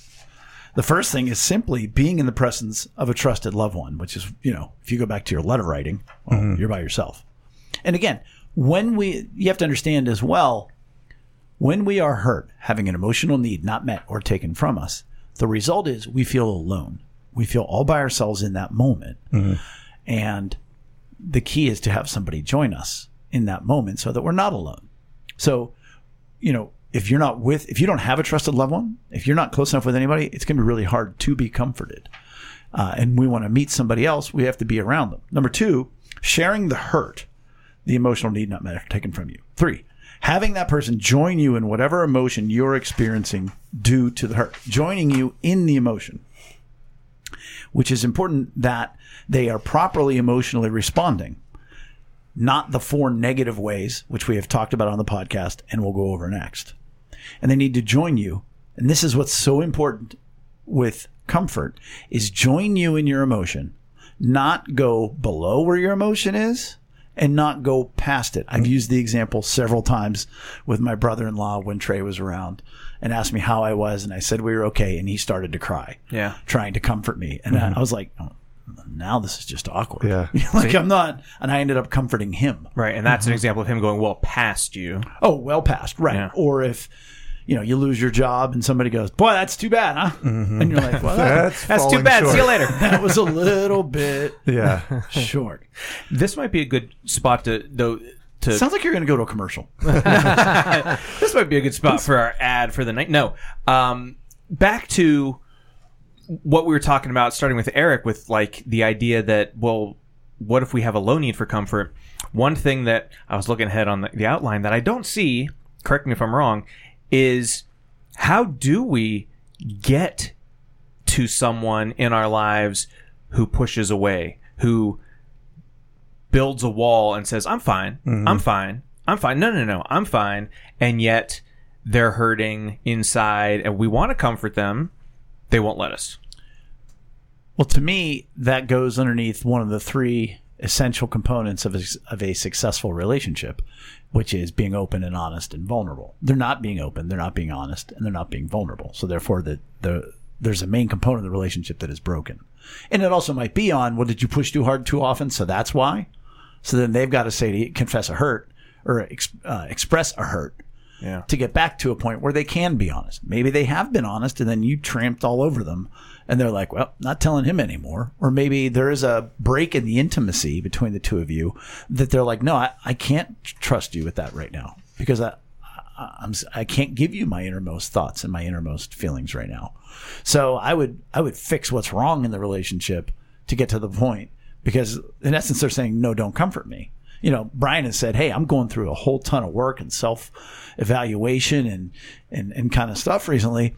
The first thing is simply being in the presence of a trusted loved one, which is, you know, if you go back to your letter writing, well, mm-hmm. you're by yourself. And again, when we, you have to understand as well, when we are hurt, having an emotional need not met or taken from us, the result is we feel alone. We feel all by ourselves in that moment. Mm-hmm. And the key is to have somebody join us in that moment so that we're not alone. So, you know, if you're not with, if you don't have a trusted loved one, if you're not close enough with anybody, it's going to be really hard to be comforted. Uh, and we want to meet somebody else, we have to be around them. Number two, sharing the hurt, the emotional need not taken from you. Three, having that person join you in whatever emotion you're experiencing due to the hurt, joining you in the emotion, which is important that they are properly emotionally responding not the four negative ways, which we have talked about on the podcast and we'll go over next. And they need to join you. And this is what's so important with comfort is join you in your emotion, not go below where your emotion is and not go past it. I've mm-hmm. used the example several times with my brother-in-law when Trey was around and asked me how I was. And I said we were okay. And he started to cry Yeah. trying to comfort me. And I, mm-hmm. I was like, oh, now this is just awkward. Yeah. like I'm not, and I ended up comforting him. Right, and that's an example of him going well past you. Oh, well past, right? Yeah. Or if you know you lose your job and somebody goes, "Boy, that's too bad, huh?" And you're like, "Well, that, That's, That's too bad. short. See you later. that was a little bit Yeah. short." this might be a good spot to though. To Sounds like you're going to go to a commercial. this might be a good spot for our ad for the night. No, um, back to what we were talking about, starting with Eric, with like the idea that well, what if we have a low need for comfort? One thing that I was looking ahead on the, the outline that I don't see, correct me if I'm wrong, is how do we get to someone in our lives who pushes away, who builds a wall and says, I'm fine, mm-hmm. I'm fine, I'm fine. No, no, no, I'm fine. And yet they're hurting inside and we want to comfort them. They won't let us. Well, to me, that goes underneath one of the three essential components of a, of a successful relationship, which is being open and honest and vulnerable. They're not being open, they're not being honest, and they're not being vulnerable. So therefore, the, the there's a main component of the relationship that is broken. And it also might be on, well, did you push too hard too often? So that's why. So then they've got to say to confess a hurt or ex, uh, express a hurt Yeah. to get back to a point where they can be honest. Maybe they have been honest and then you tramped all over them and they're like, well, not telling him anymore. Or maybe there is a break in the intimacy between the two of you that they're like, no, I, I can't trust you with that right now because I, I'm, I can't give you my innermost thoughts and my innermost feelings right now. So I would, I would fix what's wrong in the relationship to get to the point because in essence, they're saying, no, don't comfort me you know, Brian has said, Hey, I'm going through a whole ton of work and self evaluation and, and, and kind of stuff recently.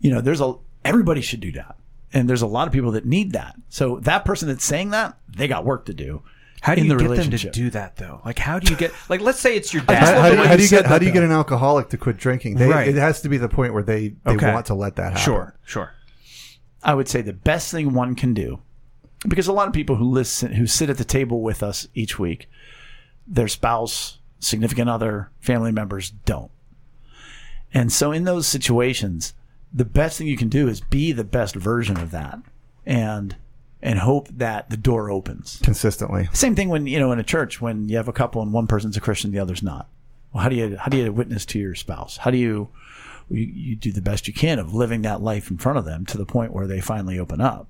You know, there's a, everybody should do that. And there's a lot of people that need that. So that person that's saying that, they got work to do. How do in you the get them to do that though? Like, how do you get, like, let's say it's your dad. how the do, how you do you get how do you though. get an alcoholic to quit drinking? They, Right. It has to be the point where they, they Okay. want to let that happen. Sure, sure. I would say the best thing one can do, because a lot of people who listen, who sit at the table with us each week, their spouse, significant other, family members don't. And so in those situations, the best thing you can do is be the best version of that and and hope that the door opens. Consistently. Same thing when, you know, in a church when you have a couple and one person's a Christian, the other's not. Well, how do you how do you witness to your spouse? How do you you, you do the best you can of living that life in front of them to the point where they finally open up,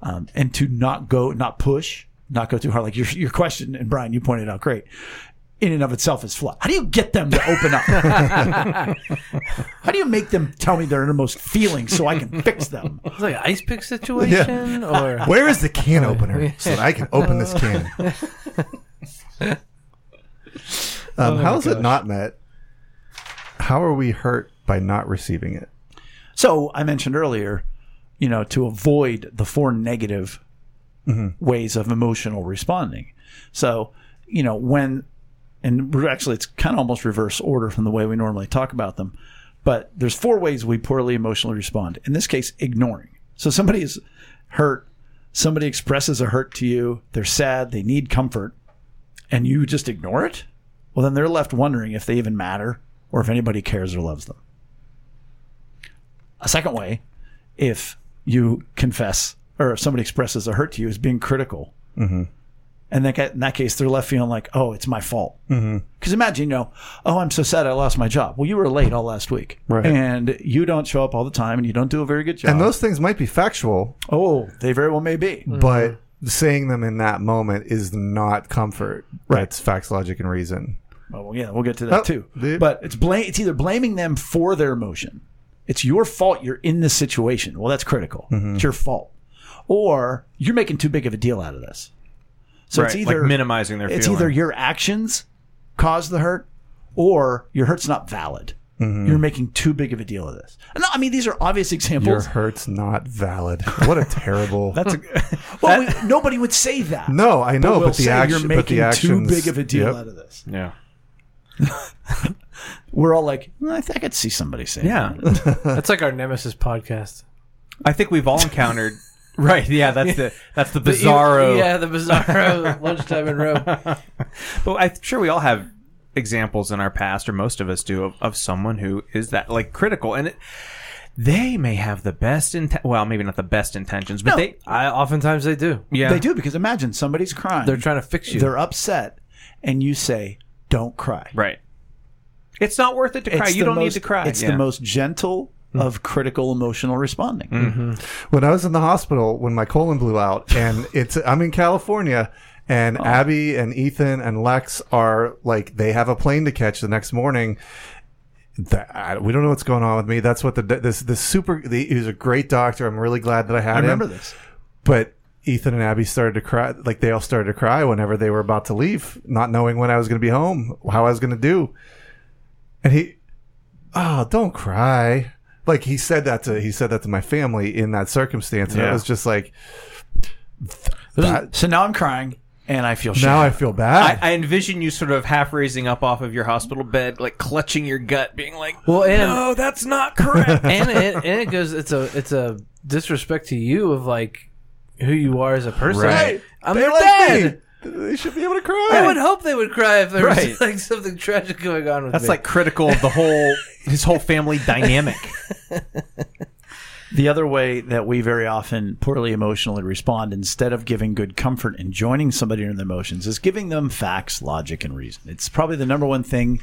um, and to not go, not push, not go too hard. Like your your question, and Brian, you pointed out great. In and of itself is flawed. How do you get them to open up? How do you make them tell me their innermost feelings so I can fix them? It's like an ice pick situation, or Where is the can opener so that I can open this can? um, how is it not met? How are we hurt by not receiving it? So I mentioned earlier, you know, to avoid the four negative ways of emotional responding. So, you know, when, and we're actually, it's kind of almost reverse order from the way we normally talk about them, but there's four ways we poorly emotionally respond. In this case, ignoring. So somebody is hurt, somebody expresses a hurt to you, they're sad, they need comfort, and you just ignore it. Well, then they're left wondering if they even matter or if anybody cares or loves them. A second way, if you confess or if somebody expresses a hurt to you, is being critical. Mm-hmm. And that, in that case, they're left feeling like, oh, it's my fault. Because mm-hmm. imagine, you know, oh, I'm so sad I lost my job. Well, you were late all last week. Right. And you don't show up all the time and you don't do a very good job. And those things might be factual, oh, they very well may be. but saying them in that moment is not comfort. Right. It's facts, logic, and reason. Well, yeah, we'll get to that Oh, too. the- But it's blame. It's either blaming them for their emotion. It's your fault. You're in this situation. Well, that's critical. Mm-hmm. It's your fault, or you're making too big of a deal out of this. So it's either like minimizing their It's feeling. either your actions cause the hurt, or your hurt's not valid. Mm-hmm. You're making too big of a deal of this. And I mean, these are obvious examples. Your hurt's not valid. What a terrible. That's a, well, we, nobody would say that. no, I know, we'll but the say action, you're but making the actions, too big of a deal Yep. out of this. Yeah. We're all like, "Well, I, think I could see somebody saying, Yeah. that." that's like our nemesis podcast. I think we've all encountered. Right. Yeah. That's the that's the bizarro. yeah, the bizarro lunchtime in Rome. But I'm sure we all have examples in our past, or most of us do, of, of someone who is that like critical. And it, they may have the best inten- well, maybe not the best intentions, but No. they I oftentimes they do. yeah. They do because imagine somebody's crying. They're trying to fix you. They're upset, and you say, "Don't cry." Right. It's not worth it to cry. It's You the don't need most- to cry. It's Yeah. the most gentle Hmm. of critical emotional responding. Mm-hmm. when I was in the hospital when my colon blew out, and it's I'm in California, and Oh. Abby and Ethan and Lex are like they have a plane to catch the next morning. That, I, we don't know what's going on with me. That's what the this this super. The, he was a great doctor. I'm really glad that I had I him. this. But Ethan and Abby started to cry. Like they all started to cry whenever they were about to leave, not knowing when I was going to be home, how I was going to do. And he, oh, don't cry. Like he said that to he said that to my family in that circumstance, and it was just like that- So now I'm crying, and I feel shame. now I feel bad. I envision you sort of half raising up off of your hospital bed, like clutching your gut, being like, Well, and "No, that's not correct." and it, and it goes. It's a it's a disrespect to you of like who you are as a person. Right. I'm They their like dad. me. They should be able to cry. I would hope they would cry if there Right. was like something tragic going on with that's me. like critical of the whole his whole family dynamic. The other way that we very often poorly emotionally respond, instead of giving good comfort and joining somebody in their emotions, is giving them facts, logic, and reason. It's probably the number one thing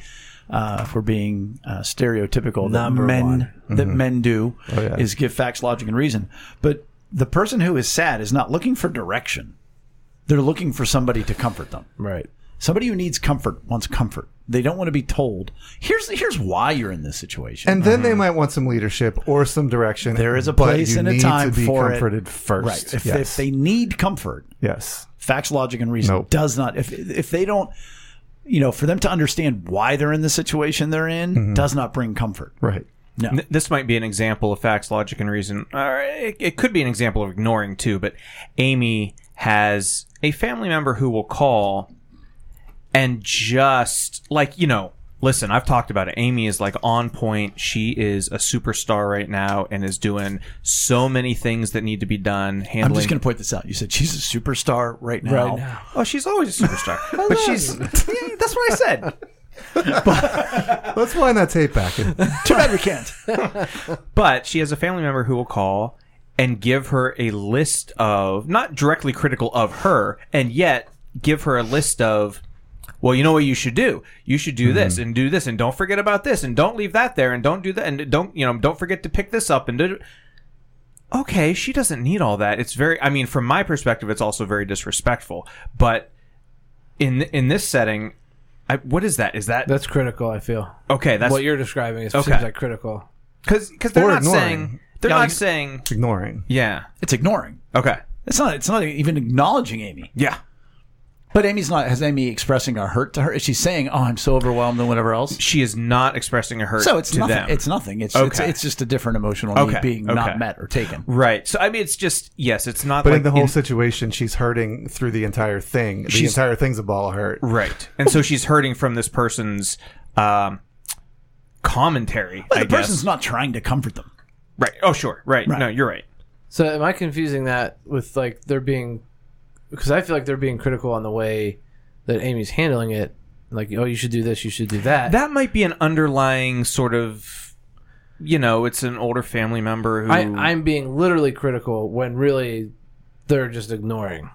uh, for being uh, stereotypical Number that men one. that men do Oh, yeah. is give facts, logic, and reason. But the person who is sad is not looking for direction; they're looking for somebody to comfort them. right. Somebody who needs comfort wants comfort. They don't want to be told. Here's here's why you're in this situation. and then they mm-hmm. might want some leadership or some direction. There is a but place you and a need time to be for it. comforted first. Right. If, yes. if they need comfort, yes. facts, logic, and reason Nope. does not. If if they don't, you know, for them to understand why they're in the situation they're in, mm-hmm. does not bring comfort. Right. No. N- This might be an example of facts, logic, and reason. Or it, it could be an example of ignoring too. But Amy has a family member who will call and just like you know. Listen, I've talked about it. Amy is like on point. She is a superstar right now and is doing so many things that need to be done. Handling. I'm just going to point this out. You said she's a superstar right now. Right now. Oh, she's always a superstar. but she's. Yeah, that's what I said. Let's wind that tape back. in. Too bad we can't. But she has a family member who will call and give her a list of not directly critical of her, and yet give her a list of, well, you know what you should do. You should do this mm-hmm. and do this, and don't forget about this, and don't leave that there, and don't do that, and don't you know, don't forget to pick this up, and do. Okay, she doesn't need all that. It's very. I mean, from my perspective, it's also very disrespectful. But in in this setting, I, what is that? Is that That's critical. I feel okay? That's what you're describing is Okay. seems like critical. because because they're Or not ignoring. saying they're Yeah, not like- saying Ignoring. yeah. It's ignoring. Okay. It's not. It's not even acknowledging Amy. Yeah. But Amy's not. Has Amy expressing a hurt to her? Is she saying, "Oh, I'm so overwhelmed" and whatever else? She is not expressing a hurt So it's to nothing. them. It's nothing. It's, it's Okay. it's just a different emotional Okay. need being Okay. not met or taken. right. So I mean, it's just yes, it's not. But like in the whole situation, she's hurting through the entire thing. The She's- entire thing's a ball of hurt. right, and so she's hurting from this person's um, commentary. But I the guess. person's not trying to comfort them. Right. Oh, sure. Right. Right. No, you're right. So am I confusing that with like they're being because I feel like they're being critical on the way that Amy's handling it. Like, oh, you should do this, you should do that. That might be an underlying sort of, you know, it's an older family member who I, I'm being literally critical when really they're just ignoring.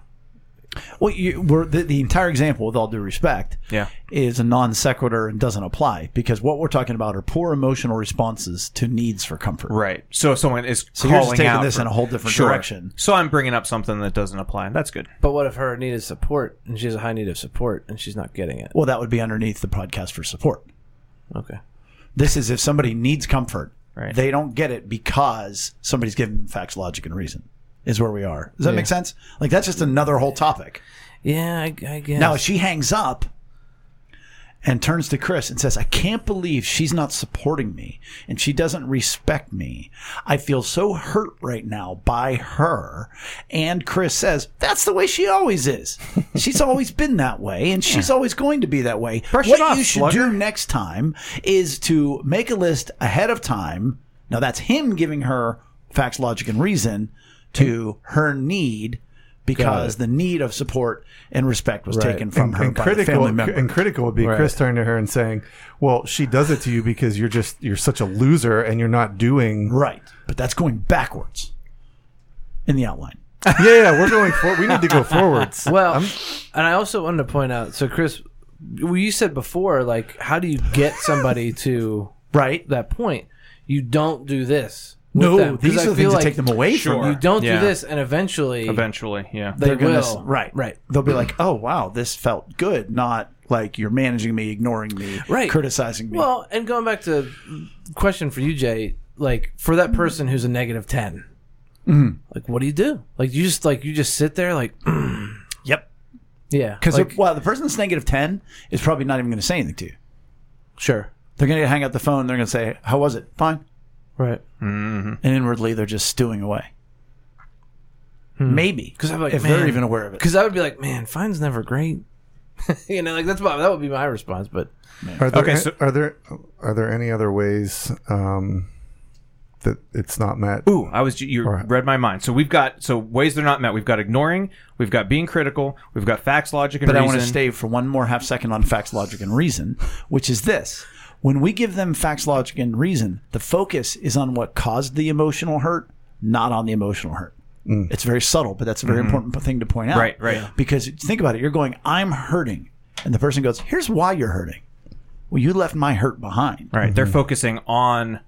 Well, you, we're, the, the entire example, with all due respect, yeah. is a non sequitur and doesn't apply because what we're talking about are poor emotional responses to needs for comfort. Right. So if someone is So you're just taking out this for- in a whole different Sure. direction. So I'm bringing up something that doesn't apply. That's good. But what if her needed support and she has a high need of support and she's not getting it? Well, that would be underneath the podcast for support. Okay. This is if somebody needs comfort, Right. they don't get it because somebody's giving them facts, logic, and reason. Is where we are. Does that Yeah. make sense? Like that's just another whole topic. Yeah, I, I guess. Now, if she hangs up and turns to Chris and says, I can't believe she's not supporting me and she doesn't respect me. I feel so hurt right now by her. And Chris says, That's the way she always is. She's always been that way and she's always going to be that way. Brush what off, you should slugger. do next time is to make a list ahead of time. Now, that's him giving her facts, logic, and reason to her need because the need of support and respect was Right. taken from and, her and by the critical family member. and critical would be Right. Chris turning to her and saying, "Well, she does it to you because you're just you're such a loser and you're not doing." right, but that's going backwards in the outline. yeah, yeah, we're going for. We need to go forwards. Well, and I also wanted to point out. So, Chris, well, you said before, like, how do you get somebody to Right? that point? You don't do this. With No, them, 'Cause these I are the things like to take them away Sure. from You don't Yeah. do this, and eventually, Eventually, yeah. they They're gonna, will. right, right. They'll be like, "Oh, wow, this felt good," not like you're managing me, ignoring me, Right. criticizing me. Well, and going back to question for you, Jay, like for that person who's a negative 10 Mm-hmm. like what do you do? Like you just like you just sit there, like yep. yeah, Because like, well, the person that's negative ten is probably not even going to say anything to you. sure, They're going to hang up the phone. They're going to say, "How was it? Fine." Right. And inwardly, they're just stewing away. Maybe Because I'm like, if man, they're even aware of it. Because I would be like, man, fine's never great. you know, like that's my, that would be my response. But Are there Okay, so- are there are there any other ways um, that it's not met? Ooh, I was you Or- read my mind. So we've got so ways they're not met. We've got ignoring. We've got being critical. We've got facts, logic, and But I want to stay for one more half second on facts, logic, and reason, which is this. When we give them facts, logic, and reason, the focus is on what caused the emotional hurt, not on the emotional hurt. Mm. It's very subtle, but that's a very mm-hmm. important thing to point out. Right, right. Because think about it. You're going, I'm hurting. And the person goes, here's why you're hurting. Well, you left my hurt behind. Right. They're mm-hmm. focusing on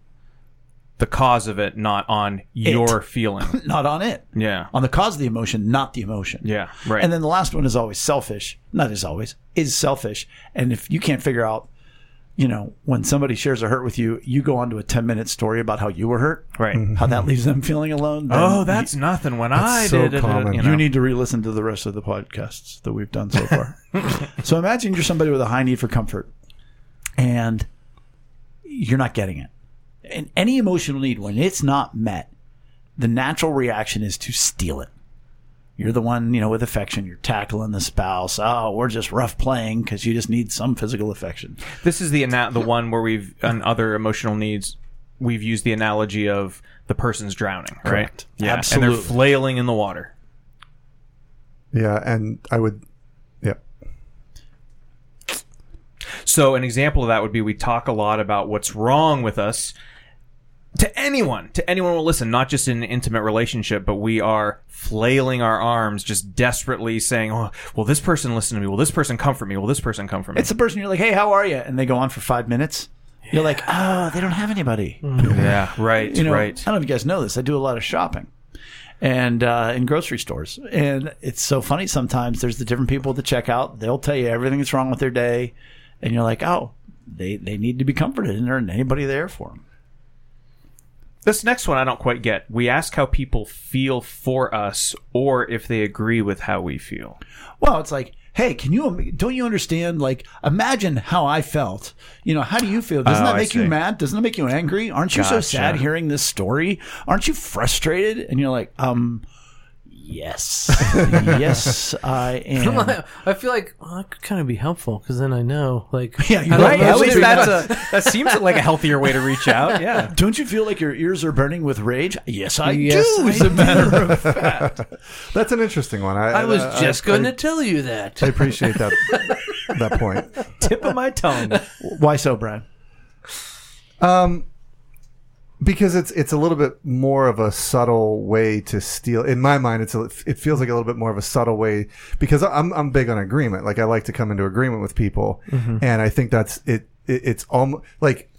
the cause of it, not on your feeling. Not on it. Yeah. On the cause of the emotion, not the emotion. Yeah. Right. And then the last one is always selfish. Not as always, is selfish. And if you can't figure out, you know, when somebody shares a hurt with you, you go on to a 10 minute story about how you were hurt, right. Mm-hmm. how that leaves them feeling alone. Oh, that's nothing. When I so did it, common. you, You, need to re listen to the rest of the podcasts that we've done so far. so imagine you're somebody with a high need for comfort and you're not getting it. And any emotional need, when it's not met, the natural reaction is to steal it. You're the one, you know, with affection. You're tackling the spouse. Oh, we're just rough playing because you just need some physical affection. This is the ana- the one where we've on other emotional needs. We've used the analogy of the person's drowning, right? Correct. Yeah, and they're flailing in the water. Yeah, and I would. Yeah, So an example of that would be we talk a lot about what's wrong with us to anyone, to anyone will listen, not just in an intimate relationship, but we are flailing our arms, just desperately saying, "Oh, will this person listen to me? Will this person comfort me? Will this person comfort me?" It's the person you're like, hey, how are you? And they go on for five minutes. You're like, oh, they don't have anybody. yeah, right, you know, right. I don't know if you guys know this. I do a lot of shopping and uh, in grocery stores, and it's so funny. Sometimes there's the different people at the checkout. They'll tell you everything that's wrong with their day, and you're like, oh, they they need to be comforted, and there isn't anybody there for them. This next one I don't quite get. We ask how people feel for us or if they agree with how we feel. Well, it's like, hey, can you don't you understand? Like, imagine how I felt. You know, how do you feel? Doesn't Oh, that make you mad? Doesn't that make you angry? Aren't you so sad hearing this story? Aren't you frustrated? And you're like, um, yes, yes, I am. I feel like well, that could kind of be helpful because then I know, like, Yeah, you're right. know, At At least least that's a that seems like a healthier way to reach out. Yeah. Don't you feel like your ears are burning with rage? Yes, I Yes, do. I As a matter of fact, that's an interesting one. I, I was I- just I- going to tell you that. I appreciate that that point. Tip of my tongue. why so, Brad? Um, because it's it's a little bit more of a subtle way to steal. In my mind, it's a, it feels like a little bit more of a subtle way because I'm I'm big on agreement. Like I like to come into agreement with people, mm-hmm. and I think that's it. it it's almost like.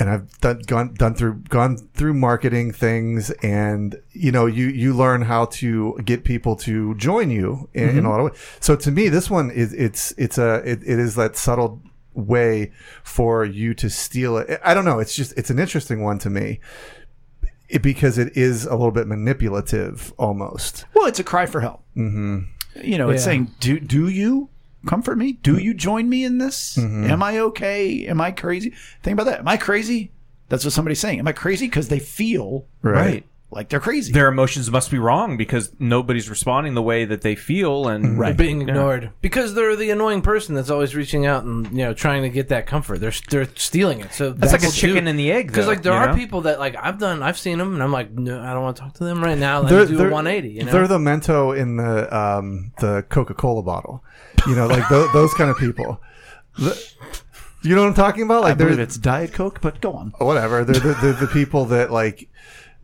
And I've done gone done through gone through marketing things, and you know you you learn how to get people to join you in, in mm-hmm. a lot of ways. So to me, this one is it's it's a it, it is that subtle way for you to steal it. I don't know. It's just it's an interesting one to me it, because it is a little bit manipulative almost. Well, it's a cry for help. Mm-hmm. You know, it's Yeah. saying, "Do do you comfort me? Do you join me in this? Am I okay? Am I crazy? Think about that. Am I crazy? That's what somebody's saying. Am I crazy? Because they feel Right. Like they're crazy. their emotions must be wrong because nobody's responding the way that they feel and They're being ignored because they're the annoying person that's always reaching out and you know trying to get that comfort. They're they're stealing it. So That's like a chicken and the egg, Because like there are know? people that like I've done, I've seen them, and I'm like, no, I don't want to talk to them right now. Let They're, me do they're- a 180. You know, they're the Mento in the um, the Coca Cola bottle. You know, like tho- those kind of people. The- you know what I'm talking about? I Like believe they're it's Diet Coke, but go on. whatever. They're the, they're the people that like.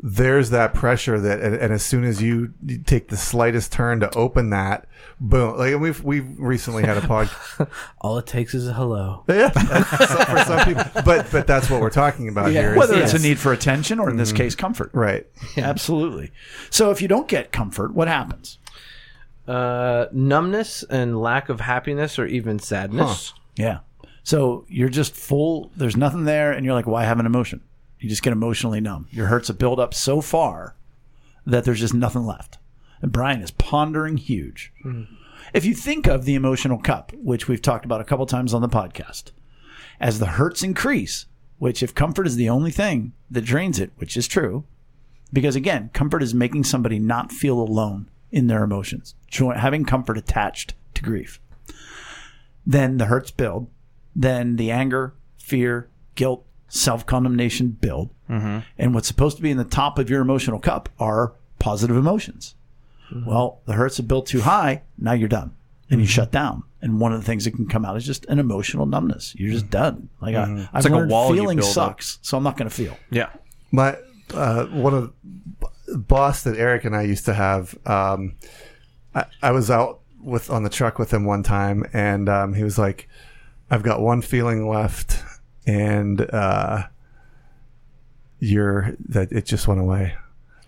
There's that pressure that, and, and as soon as you take the slightest turn to open that, boom! Like we've we've recently had a pod. all it takes is a hello. yeah, that's some- for some people, but but that's what we're talking about Yeah. here. is- Whether it's a need for attention or in this case comfort. right. Absolutely. So if you don't get comfort, what happens? Uh, numbness and lack of happiness or even sadness. Yeah. So you're just full. There's nothing there, and you're like, why have an emotion? You just get emotionally numb. Your hurts have built up so far that there's just nothing left. And Brian is pondering huge. Hmm. If you think of the emotional cup, which we've talked about a couple times on the podcast, as the hurts increase, which if comfort is the only thing that drains it, which is true, because again, comfort is making somebody not feel alone in their emotions, having comfort attached to grief. Then the hurts build, then the anger, fear, guilt, self condemnation build. Mm-hmm. And what's supposed to be in the top of your emotional cup are positive emotions. Well, the hurts have built too high. Now you're done and you shut down. And one of the things that can come out is just an emotional numbness. You're just done. Like I, I've like a learned wall you feeling build up. sucks, so I'm not going to feel. yeah my uh, one of the boss that Eric and I used to have. Um, I, I was out with on the truck with him one time, and um, he was like, "I've got one feeling left, and uh, you're that it just went away."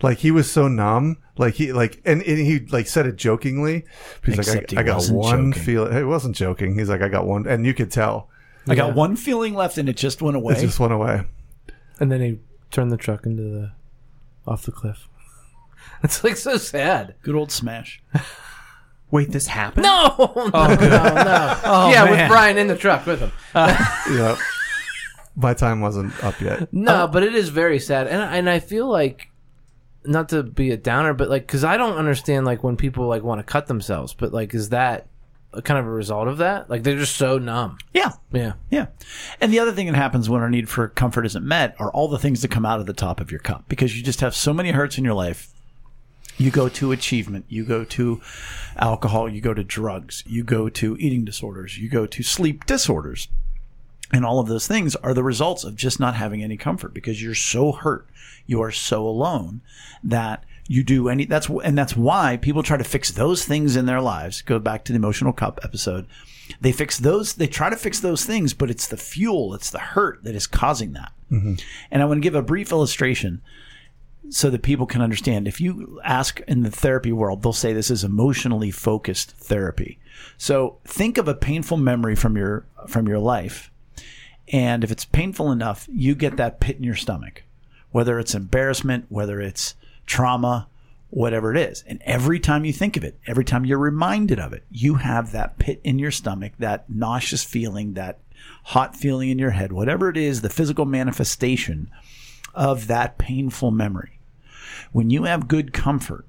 Like he was so numb, like he like, and, and he like said it jokingly. He's Except like, I, I got one joking. feel. It wasn't joking. He's like, I got one, and you could tell I got one feeling left and it just went away. it just went away. And then he turned the truck into the off the cliff. It's like so sad. Good old smash. wait this happened No, no, no, no. yeah, with. Brian in the truck with him. Yeah, my time wasn't up yet. No, um, but it is very sad, and and I feel like not to be a downer, but like because I don't understand like when people like want to cut themselves, but like is that a kind of a result of that? Like they're just so numb. Yeah. Yeah, Yeah. And the other thing that happens when our need for comfort isn't met are all the things that come out of the top of your cup because you just have so many hurts in your life. You go to achievement, you go to alcohol, you go to drugs, you go to eating disorders, you go to sleep disorders. And all of those things are the results of just not having any comfort because you're so hurt. You are so alone that you do any that's and that's why people try to fix those things in their lives. Go back to the emotional cup episode. They fix those they try to fix those things, but it's the fuel, it's the hurt that is causing that. Mm-hmm. And I want to give a brief illustration so that people can understand. If you ask in the therapy world, they'll say this is emotionally focused therapy. So think of a painful memory from your from your life, and if it's painful enough, you get that pit in your stomach, whether it's embarrassment, whether it's trauma, whatever it is. And every time you think of it, every time you're reminded of it, you have that pit in your stomach, that nauseous feeling, that hot feeling in your head, whatever it is, the physical manifestation of that painful memory. When you have good comfort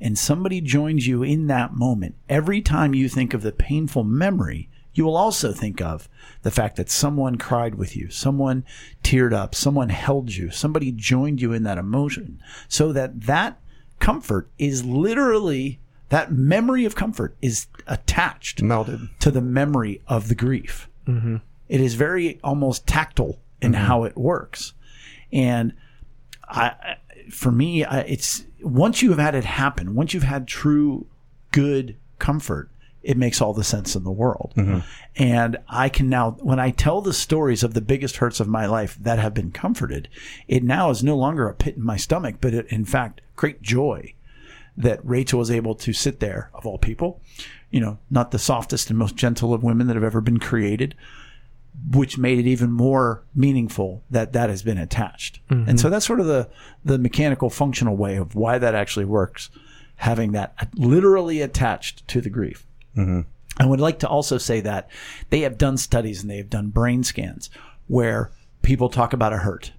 and somebody joins you in that moment, every time you think of the painful memory, you will also think of the fact that someone cried with you, someone teared up, someone held you, somebody joined you in that emotion, so that that comfort is literally that memory of comfort is attached Melded. to the memory of the grief. Mm-hmm. It is very almost tactile in mm-hmm. how it works, and I, I- for me, I, it's once you have had it happen, once you've had true good comfort, it makes all the sense in the world. Mm-hmm. And I can now, when I tell the stories of the biggest hurts of my life that have been comforted, it now is no longer a pit in my stomach, but it, in fact, great joy that Rachel was able to sit there, of all people, you know, not the softest and most gentle of women that have ever been created, which made it even more meaningful that that has been attached. Mm-hmm. And so that's sort of the the mechanical functional way of why that actually works, having that literally attached to the grief. Mm-hmm. I would like to also say that they have done studies and they have done brain scans where people talk about a hurt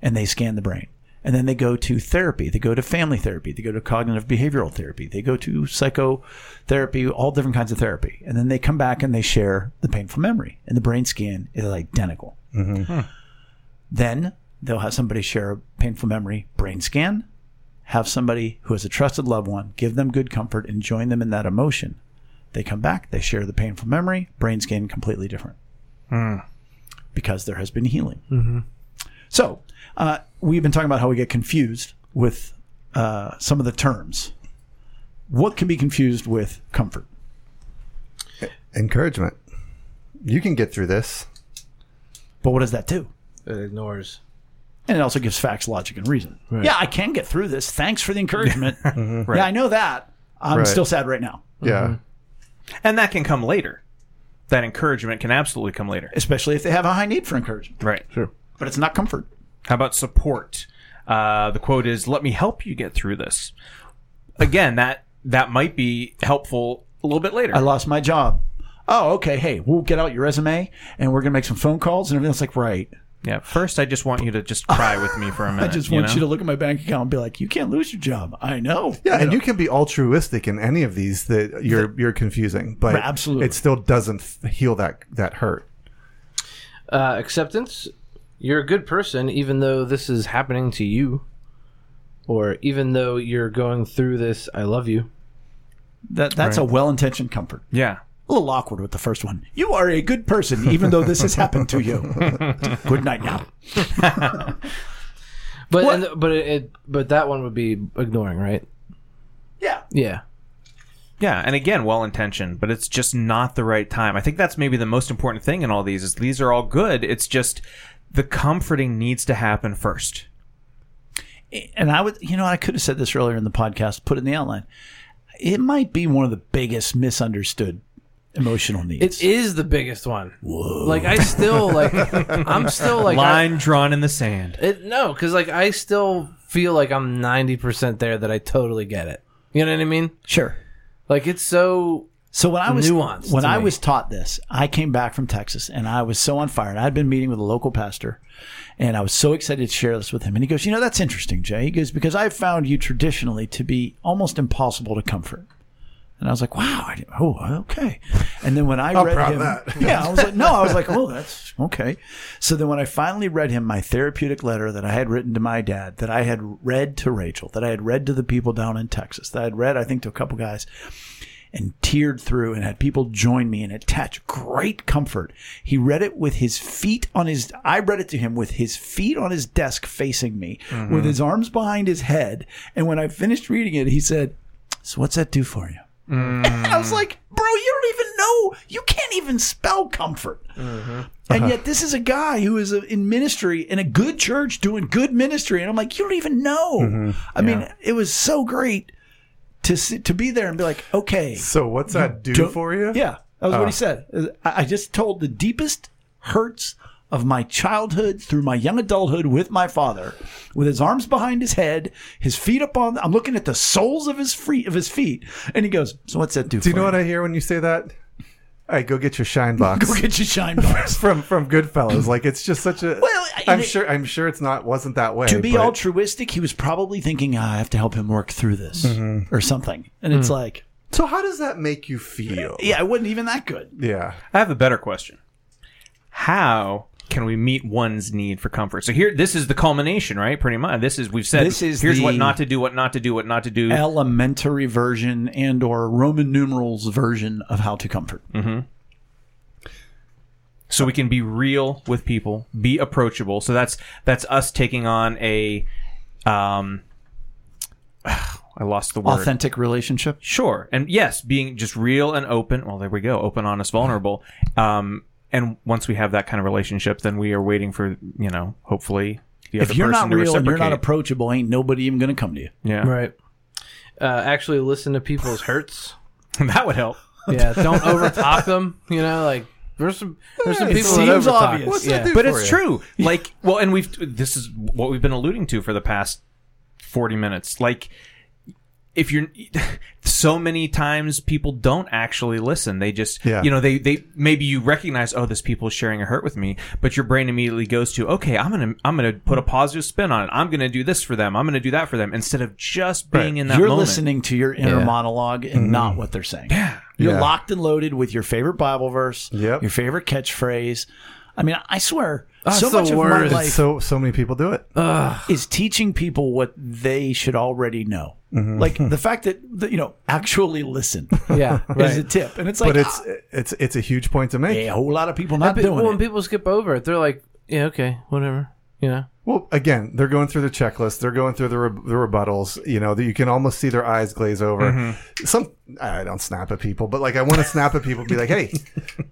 and they scan the brain and then they go to therapy. They go to family therapy. They go to cognitive behavioral therapy. They go to psychotherapy, all different kinds of therapy. And then they come back and they share the painful memory. And the brain scan is identical. Mm-hmm. Hmm. Then they'll have somebody share a painful memory brain scan, have somebody who has a trusted loved one give them good comfort and join them in that emotion. They come back, they share the painful memory, brain scan completely different because there has been healing. So, uh, we've been talking about how we get confused with uh, some of the terms. What can be confused with comfort? Encouragement. You can get through this. But what does that do? It ignores. And it also gives facts, logic, and reason. Yeah, I can get through this. Thanks for the encouragement. Yeah, I know that. I'm Right. still sad right now, Yeah. And that can come later. That encouragement can absolutely come later. especially if they have a high need for encouragement. Right. Sure. But it's not comfort. How about support? Uh, the quote is, "Let me help you get through this." Again, that that might be helpful a little bit later. I lost my job. Oh, okay. Hey, we'll get out your resume and we're gonna make some phone calls and everything's like right. Yeah. First, I just want you to just cry with me for a minute. I just want know? you to look at my bank account and be like, you can't lose your job. I know. Yeah, and you can be altruistic in any of these that you're you're confusing, but Absolutely. it still doesn't heal that that hurt. Uh, acceptance. You're a good person, even though this is happening to you, or even though you're going through this. I love you. That that's a well intentioned comfort. Yeah. A little awkward with the first one. You are a good person, even though this has happened to you. good night now. But What- and, but it, it but that one would be ignoring, right? Yeah. Yeah. Yeah, and again, well intentioned, but it's just not the right time. I think that's maybe the most important thing in all these is these are all good. It's just the comforting needs to happen first. And I would, you know, I could have said this earlier in the podcast, put it in the outline. It might be one of the biggest misunderstood emotional needs. It is the biggest one. Like I still like I'm still like I- Line drawn in the sand. it no, because like I still feel like I'm ninety percent there that I totally get it. You know what I mean? Sure. Like it's so So when I was Nuanced when I me. was taught this, I came back from Texas and I was so on fire. And I'd been meeting with a local pastor, and I was so excited to share this with him. And he goes, "You know, that's interesting, Jay." He goes, "Because I've found you traditionally to be almost impossible to comfort." And I was like, "Wow, I didn't- oh, okay." And then when I read proud him, yeah, I was like, "No," I was like, "Oh, that's okay." So then when I finally read him my therapeutic letter that I had written to my dad, that I had read to Rachel, that I had read to the people down in Texas, that I had read, I think, to a couple guys and teared through and had people join me and attach great comfort. He read it with his feet on his, I read it to him with his feet on his desk facing me, with his arms behind his head. And when I finished reading it, he said, So what's that do for you? And I was mm. like, Bro, you don't even know. You can't even spell comfort. Mm-hmm. And yet, this is a guy who is uh, in ministry in a good church doing good ministry. And I'm like, You don't even know. Mm-hmm. I mean, it was so great to see, to be there and be like, okay, So what's that do for you? Yeah, that was what he uh. said. I I just told the deepest hurts of my childhood through my young adulthood with my father, with his arms behind his head, his feet up on. I'm looking at the soles of his feet of his feet, and he goes, "So what's that do?" Do you for know what I hear when you say that? All right, go get your shine box Go get your shine box. from from Goodfellas. Like it's just such a. Well, I'm it- sure. I'm sure it's not. Wasn't that way. to be but- altruistic, he was probably thinking, "Ah, "I have to help him work through this or something," and it's like, So how does that make you feel? "Yeah, it wasn't even that good." Yeah. I have a better question. How can we meet one's need for comfort? So here, this is the culmination, right? Pretty much. This is we've said. This is here's what not to do, what not to do, what not to do. Elementary version and or Roman numerals version of how to comfort. so we can be real with people, be approachable. So that's that's us taking on a, um, I lost the word. Authentic relationship. Sure, and yes, being just real and open. Well, there we go. Open, honest, vulnerable. Um, and once we have that kind of relationship, then we are waiting for you know, hopefully, the If other you're person not to real and you're not reciprocate. approachable, ain't nobody even going to come to you. yeah, right. Uh, actually, listen to people's hurts. that would help. Yeah, don't overtalk them. You know, like there's some there's some It people that seems overtalk. obvious. What's that yeah. do but for it's you? true. Like, well, and we've this is what we've been alluding to for the past forty minutes. Like, if you're so many times people don't actually listen they just Yeah. you know they they maybe you recognize oh this people is sharing a hurt with me but your brain immediately goes to okay i'm gonna i'm gonna put a positive spin on it i'm gonna do this for them i'm gonna do that for them instead of just being in that You're moment listening to your inner Yeah. monologue and not mm-hmm. what they're saying. Yeah. You're Yeah. locked and loaded with your favorite Bible verse, Yep. your favorite catchphrase. I mean, I swear, That's so the much of my life so so many people do it. is teaching people what they should already know. Mm-hmm. Like the fact that, that, you know, actually listen Yeah, is a tip. And it's like, but it's it's it's a huge point to make. a whole lot of people not Pe- doing when it. people skip over it, they're like, "Yeah, okay, whatever." You know, Well, again, they're going through the checklist. They're going through the, re- the rebuttals. You know, that you can almost see their eyes glaze over. Mm-hmm. Some I don't snap at people, but like I want to snap at people, and be like, "Hey,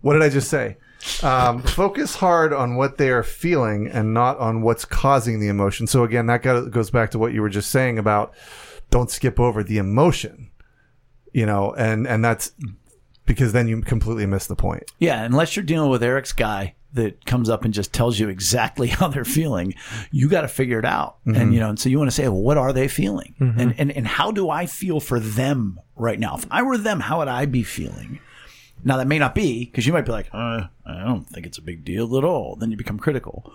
what did I just say?" Um, focus hard on what they are feeling and not on what's causing the emotion. So again, that go- goes back to what you were just saying about don't skip over the emotion. You know, and and that's because then you completely miss the point. Yeah, unless you're dealing with Eric's guy that comes up and just tells you exactly how they're feeling, you got to figure it out. And you know, and so you want to say, well, what are they feeling? And, and and how do I feel for them right now? If I were them, how would I be feeling? Now that may not be because you might be like, uh, I don't think it's a big deal at all. Then you become critical.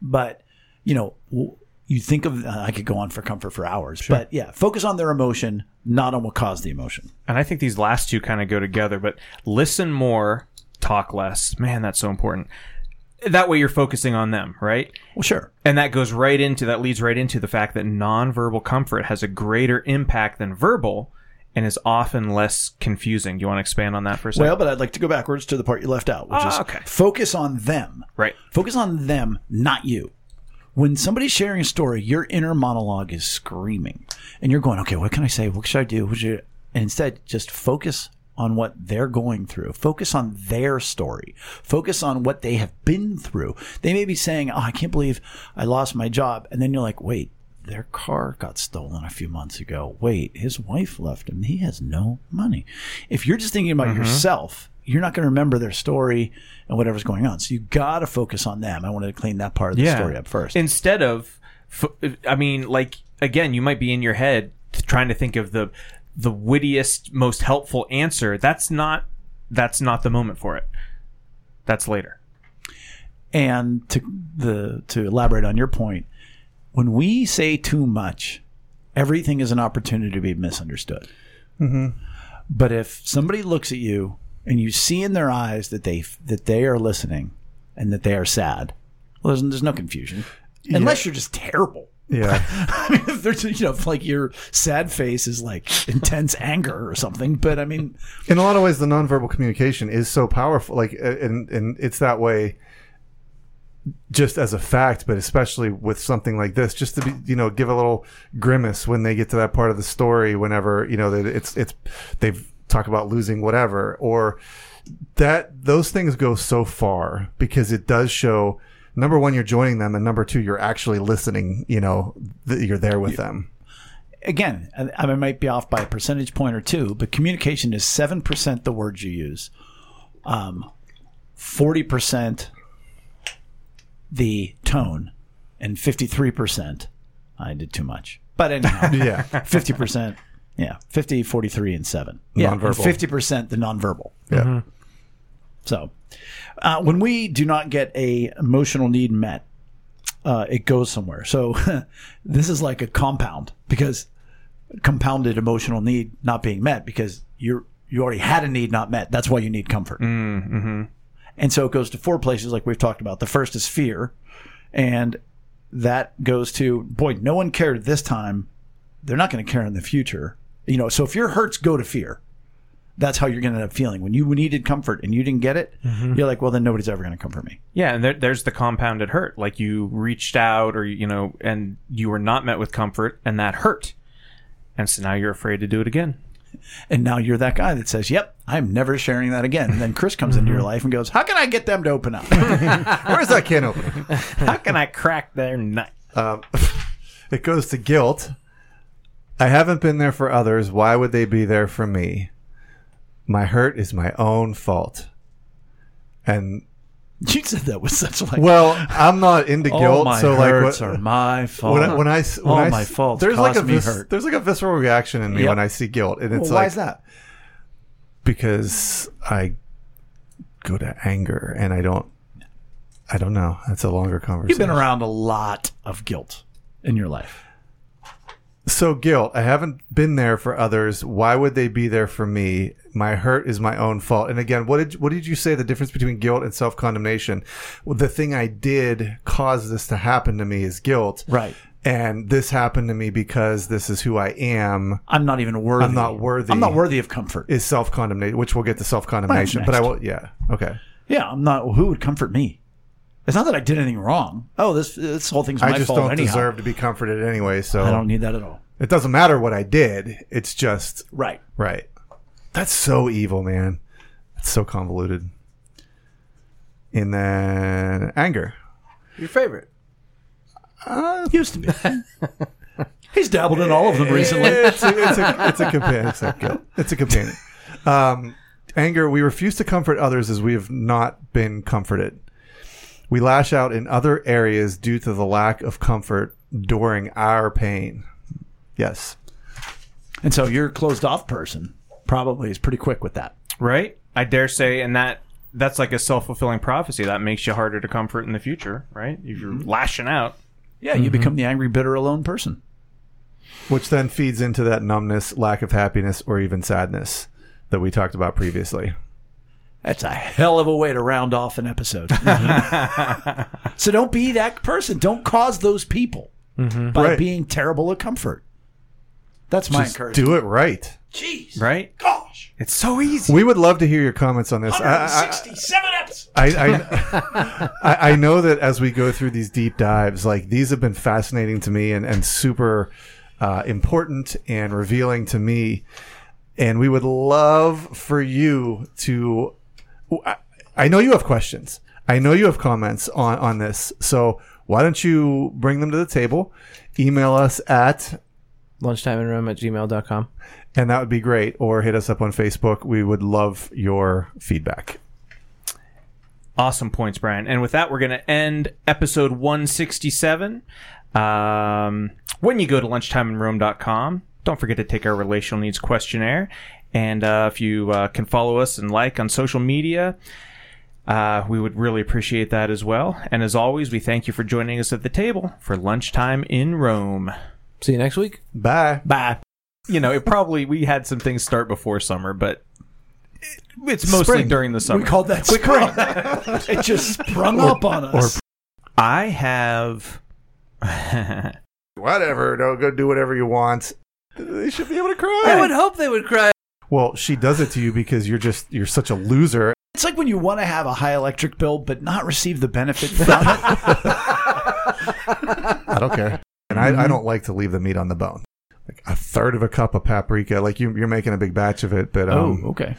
But you know, you think of uh, I could go on for comfort for hours, but yeah, focus on their emotion, not on what caused the emotion. and i think these last two kind of go together but listen more talk less man that's so important that way you're focusing on them right Well, sure. And that goes right into that leads right into the fact that nonverbal comfort has a greater impact than verbal and is often less confusing. Do you want to expand on that for a second? Well, but I'd like to go backwards to the part you left out, which Ah, is okay. focus on them. right. Focus on them, not you. When somebody's sharing a story, your inner monologue is screaming, and you're going, "Okay, what can I say? What should I do?" What should I-" And instead, just focus on what they're going through. Focus on their story. Focus on what they have been through. They may be saying, "Oh, I can't believe I lost my job," and then you're like, "Wait." Their car got stolen a few months ago. Wait, his wife left him. He has no money. If you're just thinking about mm-hmm. yourself, you're not going to remember their story and whatever's going on. So you got to focus on them. I wanted to clean that part of the story up first. Instead of, I mean, like again, you might be in your head trying to think of the the wittiest, most helpful answer. That's not that's not the moment for it. That's later. And to the to elaborate on your point, when we say too much, everything is an opportunity to be misunderstood. Mm-hmm. But if somebody looks at you and you see in their eyes that they that they are listening and that they are sad, well, there's, there's no confusion, unless you're just terrible. Yeah. I mean, if there's you know, if like your sad face is like intense anger or something. But I mean, in a lot of ways the nonverbal communication is so powerful like and and it's that way just as a fact but especially with something like this just to be you know give a little grimace when they get to that part of the story whenever you know that it's it's they've talked about losing whatever or that those things go so far because it does show number one you're joining them and number two you're actually listening you know that you're there with them again, I, I might be off by a percentage point or two, but communication is seven percent the words you use, um, forty percent the tone, and fifty three percent. I did too much, but anyhow, yeah fifty percent. Yeah, 50, 43, and seven. Yeah, Nonverbal. fifty percent the nonverbal. yeah So, uh, when we do not get a emotional need met, uh, it goes somewhere. So, this is like a compound because compounded emotional need not being met because you're you already had a need not met. That's why you need comfort. Mm-hmm. And so it goes to four places, like we've talked about. The first is fear, and that goes to boy, no one cared this time. They're not going to care in the future. You know, so if your hurts go to fear, that's how you're going to end up feeling. When you needed comfort and you didn't get it, you're like, well, then nobody's ever going to comfort me. Yeah, and there, there's the compounded hurt. Like you reached out, or you know, and you were not met with comfort, and that hurt. And so now you're afraid to do it again. And now you're that guy that says, yep, I'm never sharing that again. And then Chris comes into your life and goes, how can I get them to open up? where's that can opener How can I crack their nut? Um, it goes to guilt. I haven't been there for others. Why would they be there for me? My hurt is my own fault. And You said that with such like. Well, I'm not into guilt, all my so like hurts what- are my fault. when I, when I when all I my faults there's like a me vis- hurt. there's like a visceral reaction in me Yep. when I see guilt, and it's Well, why like is that? because I go to anger and I don't. I don't know. That's a longer conversation. You've been around a lot of guilt in your life. So guilt. I haven't been there for others. Why would they be there for me? My hurt is my own fault. And again, what did what did you say the difference between guilt and self condemnation? Well, the thing I did cause this to happen to me is guilt. Right. And this happened to me because this is who I am. I'm not even worthy. I'm not worthy. I'm not worthy of comfort. Is self condemnation, which we'll get to self condemnation. But I will. Yeah. Okay. yeah, I'm not. Who would comfort me? It's not that I did anything wrong. Oh, this this whole thing's my fault. I just fault don't anyhow. deserve to be comforted anyway. So I don't need that at all. it doesn't matter what I did. It's just Right. Right. That's so evil, man. It's so convoluted. And then anger. Your favorite? Used to be. He's dabbled in all of them recently. It's a, it's a, it's a companion. It's a, it's a companion. Um, anger. We refuse to comfort others as we have not been comforted. We lash out in other areas due to the lack of comfort during our pain. Yes. And so your closed off person probably is pretty quick with that. right? I dare say, and that that's like a self fulfilling prophecy. That makes you harder to comfort in the future, right? If you're mm-hmm. lashing out, Yeah, you mm-hmm. become the angry, bitter, alone person. Which then feeds into that numbness, lack of happiness, or even sadness that we talked about previously. That's a hell of a way to round off an episode. so don't be that person. Don't cause those people by Right. being terrible at comfort. That's my Just encouragement. do it right. Jeez. right? Gosh. It's so easy. We would love to hear your comments on this. I, I, episodes. I, I, I, I know that as we go through these deep dives, like these have been fascinating to me and, and super uh, important and revealing to me. And we would love for you to. I- I know you have questions. I know you have comments on, on this. So why don't you bring them to the table? Email us at Lunchtime in Rome at gmail.com. and that would be great. Or hit us up on Facebook. We would love your feedback. Awesome points, Brian. And with that, we're going to end episode 167. Um, when you go to lunchtimeinrome.com, don't forget to take our relational needs questionnaire. And uh, if you uh, can follow us and like on social media, uh, we would really appreciate that as well. And as always, we thank you for joining us at the table for lunchtime in Rome. See you next week. Bye. Bye. You know, it probably we had some things start before summer, but it- it's mostly Spring. during the summer. We called that spring. it just sprung up on us. I have. whatever. Don't go do whatever you want. They should be able to cry. I would hope they would cry. Well, she does it to you because you're just you're such a loser. It's like when you want to have a high electric bill but not receive the benefit from it. I don't care, and I, I don't like to leave the meat on the bone. Like a third of a cup of paprika, like you, you're making a big batch of it, but um, oh, okay.